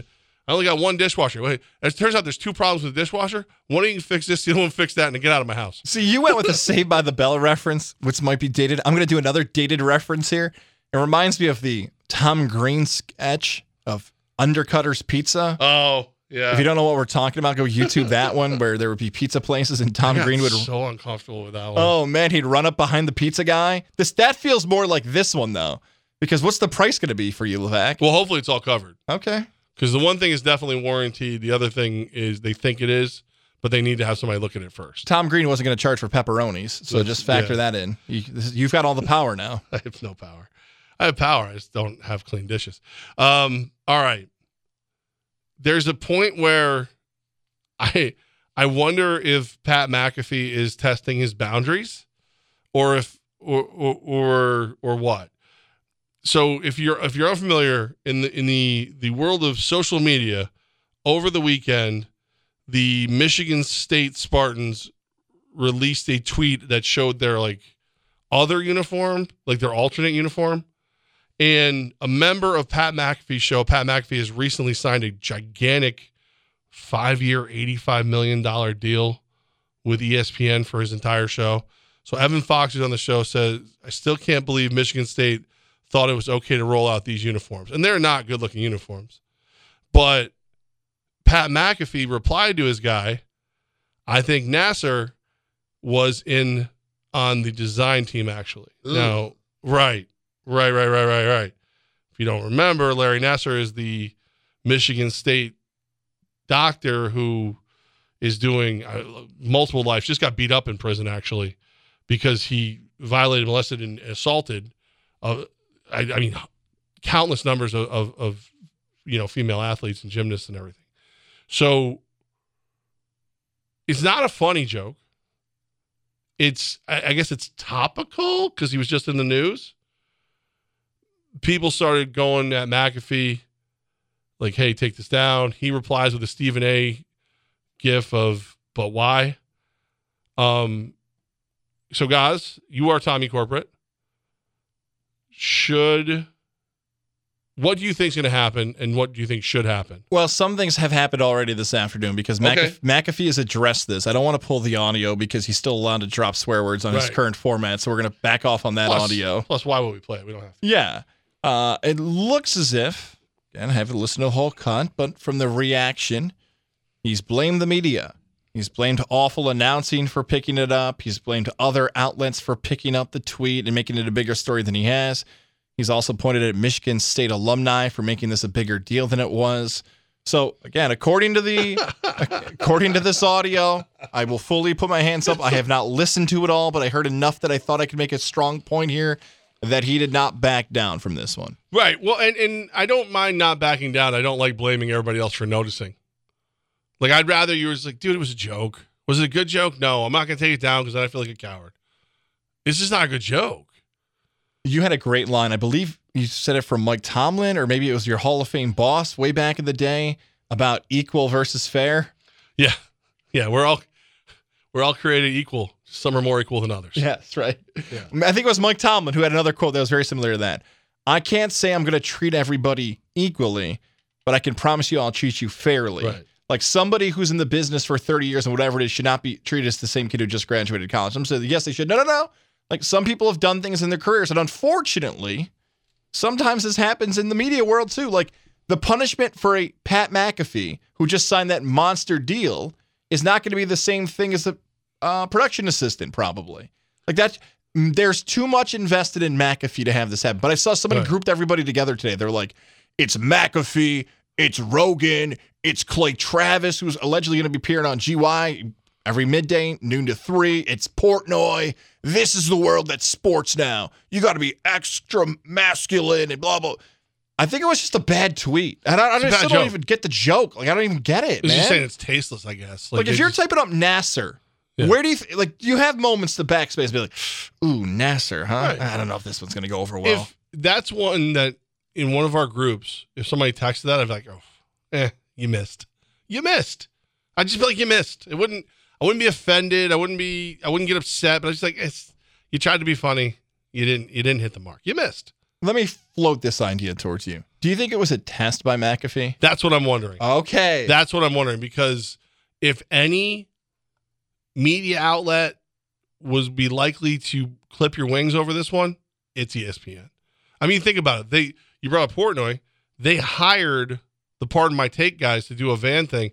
I only got one dishwasher. Wait, it turns out there's two problems with the dishwasher. One of you can fix this, the other one fix that, and get out of my house. See, you went with a Saved by the Bell reference, which might be dated. I'm going to do another dated reference here. It reminds me of the Tom Green sketch of Undercutter's Pizza. Oh, yeah. If you don't know what we're talking about, go YouTube that one where there would be pizza places and Tom Green would. so uncomfortable with that one. Oh man, he'd run up behind the pizza guy. This that feels more like this one though, because what's the price going to be for you, Levac? Well, hopefully it's all covered. Okay. Because the one thing is definitely warranted. The other thing is they think it is, but they need to have somebody look at it first. Tom Green wasn't going to charge for pepperonis, so just factor yeah. that in. You, you've got all the power now. I have no power. I have power. I just don't have clean dishes. Um, all right. There's a point where I I wonder if Pat McAfee is testing his boundaries, or if or or or, what. So if you're if you're unfamiliar in the in the the world of social media, over the weekend, the Michigan State Spartans released a tweet that showed their like other uniform, like their alternate uniform. And a member of Pat McAfee's show, Pat McAfee has recently signed a gigantic five year, $85 million deal with ESPN for his entire show. So Evan Fox, who's on the show, says, I still can't believe Michigan State thought it was okay to roll out these uniforms. And they're not good looking uniforms. But Pat McAfee replied to his guy, I think Nassar was in on the design team actually. Ooh. Now, right, right, right, right, right, right. If you don't remember, Larry Nassar is the Michigan State doctor who is doing uh, multiple lives. Just got beat up in prison actually because he violated, molested, and assaulted. Uh, I, I mean, countless numbers of, of, of you know female athletes and gymnasts and everything. So it's not a funny joke. It's I, I guess it's topical because he was just in the news. People started going at McAfee, like, "Hey, take this down." He replies with a Stephen A. gif of "But why?" Um. So, guys, you are Tommy Corporate. Should what do you think is going to happen, and what do you think should happen? Well, some things have happened already this afternoon because McAfee, Okay. McAfee has addressed this. I don't want to pull the audio because he's still allowed to drop swear words on his current format, so we're going to back off on that Plus- audio. Plus, why would we play it? We don't have to. Yeah. Uh, it looks as if, and I haven't listened to the whole cunt, but from the reaction, he's blamed the media. He's blamed awful announcing for picking it up. He's blamed other outlets for picking up the tweet and making it a bigger story than he has. He's also pointed at Michigan State alumni for making this a bigger deal than it was. So again, according to the according to this audio, I will fully put my hands up. I have not listened to it all, but I heard enough that I thought I could make a strong point here that he did not back down from this one. Right. Well, and, and I don't mind not backing down. I don't like blaming everybody else for noticing. Like, I'd rather you was like, dude, it was a joke. Was it a good joke? No, I'm not going to take it down because then I feel like a coward. This is not a good joke. You had a great line. I believe you said it from Mike Tomlin, or maybe it was your Hall of Fame boss way back in the day about equal versus fair. Yeah. Yeah. We're all, we're all created equal. Some are more equal than others. Yes, right. Yeah. I think it was Mike Tomlin who had another quote that was very similar to that. I can't say I'm going to treat everybody equally, but I can promise you I'll treat you fairly. Right. Like somebody who's in the business for 30 years and whatever it is should not be treated as the same kid who just graduated college. I'm saying, yes, they should. No, no, no. Like some people have done things in their careers, and unfortunately, sometimes this happens in the media world too. Like the punishment for a Pat McAfee who just signed that monster deal is not going to be the same thing as a uh, production assistant, probably. Like that, mm, there's too much invested in McAfee to have this happen. But I saw somebody Right. grouped everybody together today. They're like, it's McAfee, it's Rogan, it's Clay Travis, who's allegedly going to be appearing on GY every midday, noon to three. It's Portnoy. This is the world that's sports now. You got to be extra masculine and blah blah. I think it was just a bad tweet. And I, I just don't joke. even get the joke. Like I don't even get it, It's man. just saying it's tasteless, I guess. Like, if you're just- typing up Nassar, Yeah. where do you th- like? You have moments to backspace and be like, "Ooh, Nassar, huh? I don't know if this one's gonna go over well." if that's one that in one of our groups, if somebody texted that, I'd be like, oh, eh, you missed. You missed. I'd just feel like you missed. It wouldn't, I wouldn't be offended. I wouldn't be, I wouldn't get upset, but I was just like, it's, you tried to be funny. You didn't, you didn't hit the mark. You missed. Let me float this idea towards you. Do you think it was a test by McAfee? That's what I'm wondering. Okay. That's what I'm wondering because if any media outlet was be likely to clip your wings over this one, it's ESPN. I mean, think about it. They you brought up Portnoy. They hired the Pardon My Take guys to do a van thing,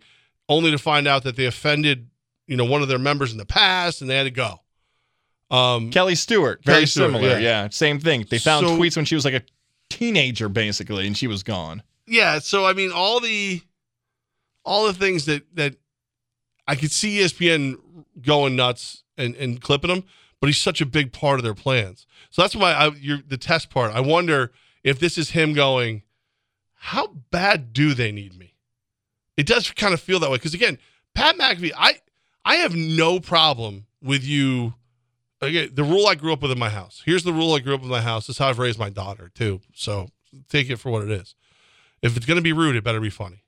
only to find out that they offended, you know, one of their members in the past, and they had to go. Um, Kelly Stewart, very Kelly Stewart, similar. yeah. Yeah. same thing. They found So- tweets when she was like a teenager, basically, and she was gone. yeah so i mean all the all the things that that i could see espn going nuts and and clipping him but he's such a big part of their plans. So that's why i you're the test part. I wonder if this is him going how bad do they need me? It does kind of feel that way because again pat mcafee i i have no problem with you again the rule i grew up with in my house. Here's the rule i grew up with in my house. This is how i've raised my daughter too. So take it for what it is. If it's going to be rude, it better be funny.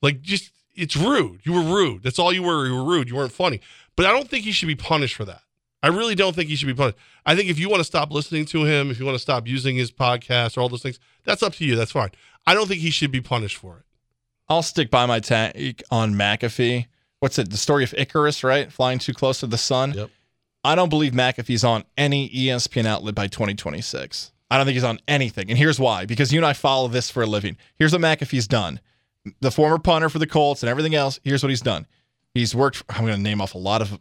Like, just, it's rude. You were rude. That's all you were. You were rude. You weren't funny. But I don't think he should be punished for that. I really don't think he should be punished. I think if you want to stop listening to him, if you want to stop using his podcast or all those things, that's up to you. That's fine. I don't think he should be punished for it. I'll stick by my take on McAfee. What's it? The story of Icarus, right? Flying too close to the sun. Yep. I don't believe McAfee's on any ESPN outlet by 2026. I don't think he's on anything. And here's why because you and I follow this for a living. Here's what McAfee's done the former punter for the Colts and everything else. Here's what he's done. He's worked, I'm going to name off a lot of.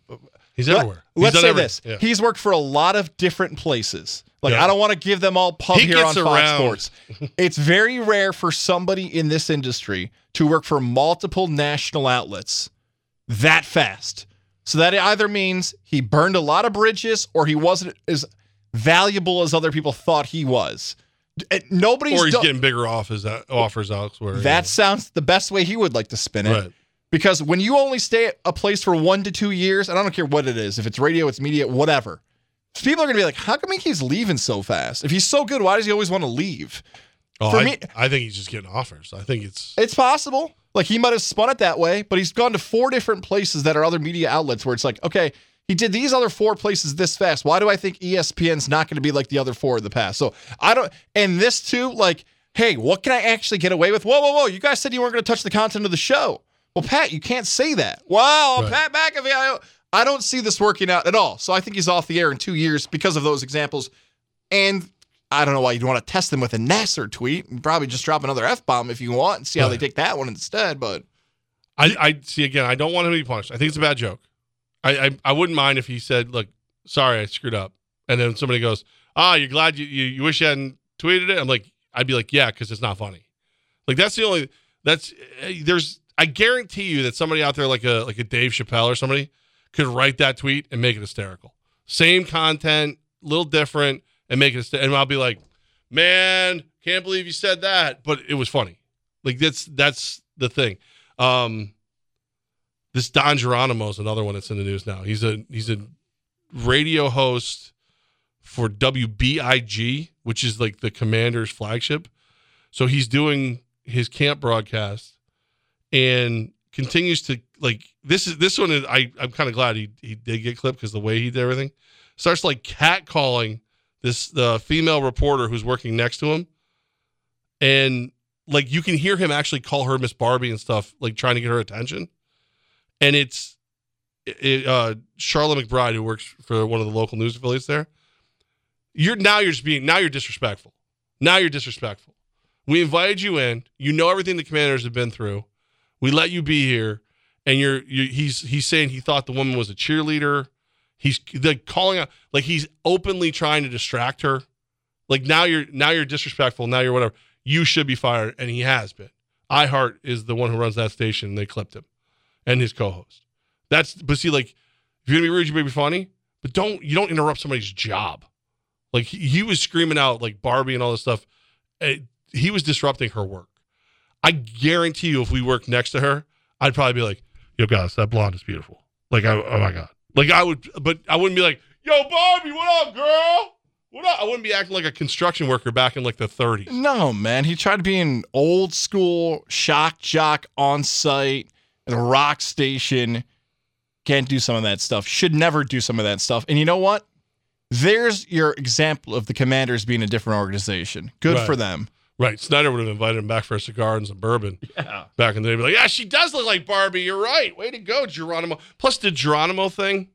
He's Let- everywhere. He's Let's say every- this. yeah. He's worked for a lot of different places. Like, Yeah. I don't want to give them all pub He here on gets Fox. Sports. it's very rare for somebody in this industry to work for multiple national outlets that fast. So that either means he burned a lot of bridges or he wasn't as valuable as other people thought he was. Nobody's or he's done- getting bigger offers uh, offers elsewhere. that sounds the best way he would like to spin it. Right. Because when you only stay at a place for one to two years, and I don't care what it is, if it's radio, it's media, whatever, people are going to be like, how come he's leaving so fast? If he's so good, why does he always want to leave? Oh, For I, me- I think he's just getting offers. I think it's It's possible. Like he might have spun it that way, but he's gone to four different places that are other media outlets where it's like, okay, he did these other four places this fast. Why do I think ESPN's not going to be like the other four in the past? So I don't, and this too, like, hey, what can I actually get away with? Whoa, whoa, whoa! You guys said you weren't going to touch the content of the show. Well, Pat, you can't say that. Wow, Pat McAfee, I, I don't see this working out at all. So I think he's off the air in two years because of those examples. And I don't know why you'd want to test them with a Nassar tweet. and Probably just drop another F bomb if you want and see how they take that one instead. But I, I see again. I don't want him to be punished. I think it's a bad joke. I, I, I wouldn't mind if he said, "Look, sorry, I screwed up," and then somebody goes, "Ah, you're glad you, you you wish you hadn't tweeted it." I'm like, I'd be like, "Yeah," because it's not funny. Like that's the only that's eh, there's. I guarantee you that somebody out there like a like a Dave Chappelle or somebody could write that tweet and make it hysterical. Same content, little different, and make it. And I'll be like, "Man, can't believe you said that," but it was funny. Like that's that's the thing. Um, this Don Geronimo is another one that's in the news now. He's a he's a radio host for WBIG, which is like the Commander's flagship. So he's doing his camp broadcast and continues to like this is this one is I I'm kind of glad he he did get clipped because the way he did everything starts like catcalling this the female reporter who's working next to him and like you can hear him actually call her Miss Barbie and stuff, like trying to get her attention. And it's it, uh, Charlotte McBride, who works for one of the local news affiliates there. You're now you're just being now you're disrespectful. Now you're disrespectful. We invited you in. You know everything the commanders have been through. We let you be here, and you're, you he's he's saying he thought the woman was a cheerleader. He's like calling out like he's openly trying to distract her. Like now you're now you're disrespectful. Now you're whatever. You should be fired, and he has been. iHeart is the one who runs that station. and They clipped him and his co-host. That's but see, like if you're gonna be rude, you may be funny, but don't you don't interrupt somebody's job. Like he, was screaming out like Barbie and all this stuff. Eh, he was disrupting her work. I guarantee you, if we worked next to her, I'd probably be like, "Yo, guys, that blonde is beautiful." Like, I, oh my god, like I would, but I wouldn't be like, "Yo, Barbie, what up, girl? What up?" I wouldn't be acting like a construction worker back in like the 30s. no, man, he tried to be an old school shock jock on site a rock station. Can't do some of that stuff. Should never do some of that stuff. And you know what? There's your example of the commanders being a different organization. Good Right. for them. Right. Snyder would have invited him back for a cigar and some bourbon. Yeah. Back in the day, Be like, yeah, she does look like Barbie. You're right. Way to go, Geronimo. Plus the Geronimo thing,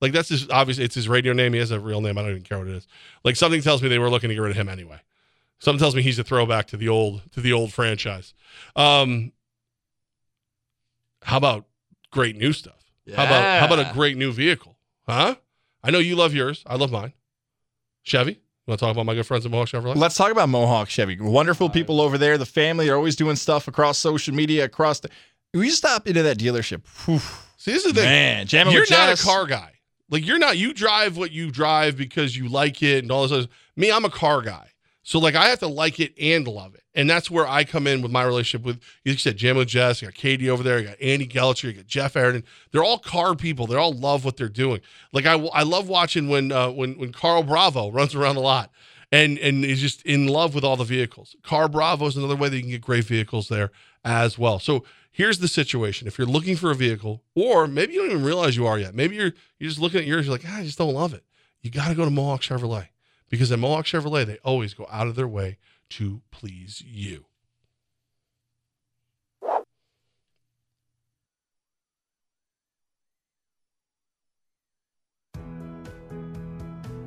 like that's his obviously it's his radio name. He has a real name. I don't even care what it is. Like something tells me they were looking to get rid of him anyway. Something tells me he's a throwback to the old to the old franchise. Um, how about great new stuff? How about how about a great new vehicle? Huh? I know you love yours. I love mine. Chevy. You want to talk about my good friends at Mohawk Chevrolet? Let's talk about Mohawk Chevy. Wonderful people over there. The family are always doing stuff across social media, across the. We stop into that dealership. Whew. See, this is the thing. Man, jamming you're not Jess. a car guy. Like you're not. You drive what you drive because you like it and all this. Other, me, I'm a car guy. So like I have to like it and love it, and that's where I come in with my relationship with. You said Jam with Jess. You got Katie over there. You got Andy Gelcher. You got Jeff Aridon. They're all car people. They all love what they're doing. Like I, I love watching when uh, when when Carl Bravo runs around a lot. And, and is just in love with all the vehicles. Car Bravo is another way that you can get great vehicles there as well. So here's the situation: if you're looking for a vehicle, or maybe you don't even realize you are yet, maybe you're you're just looking at yours, you're like, ah, I just don't love it. You got to go to Mohawk Chevrolet because at Mohawk Chevrolet they always go out of their way to please you.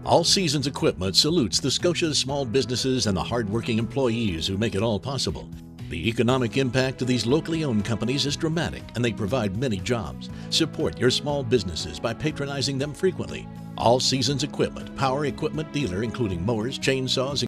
All Seasons Equipment salutes the Scotia's small businesses and the hardworking employees who make it all possible. The economic impact of these locally owned companies is dramatic and they provide many jobs. Support your small businesses by patronizing them frequently. All Seasons Equipment, power equipment dealer including mowers, chainsaws,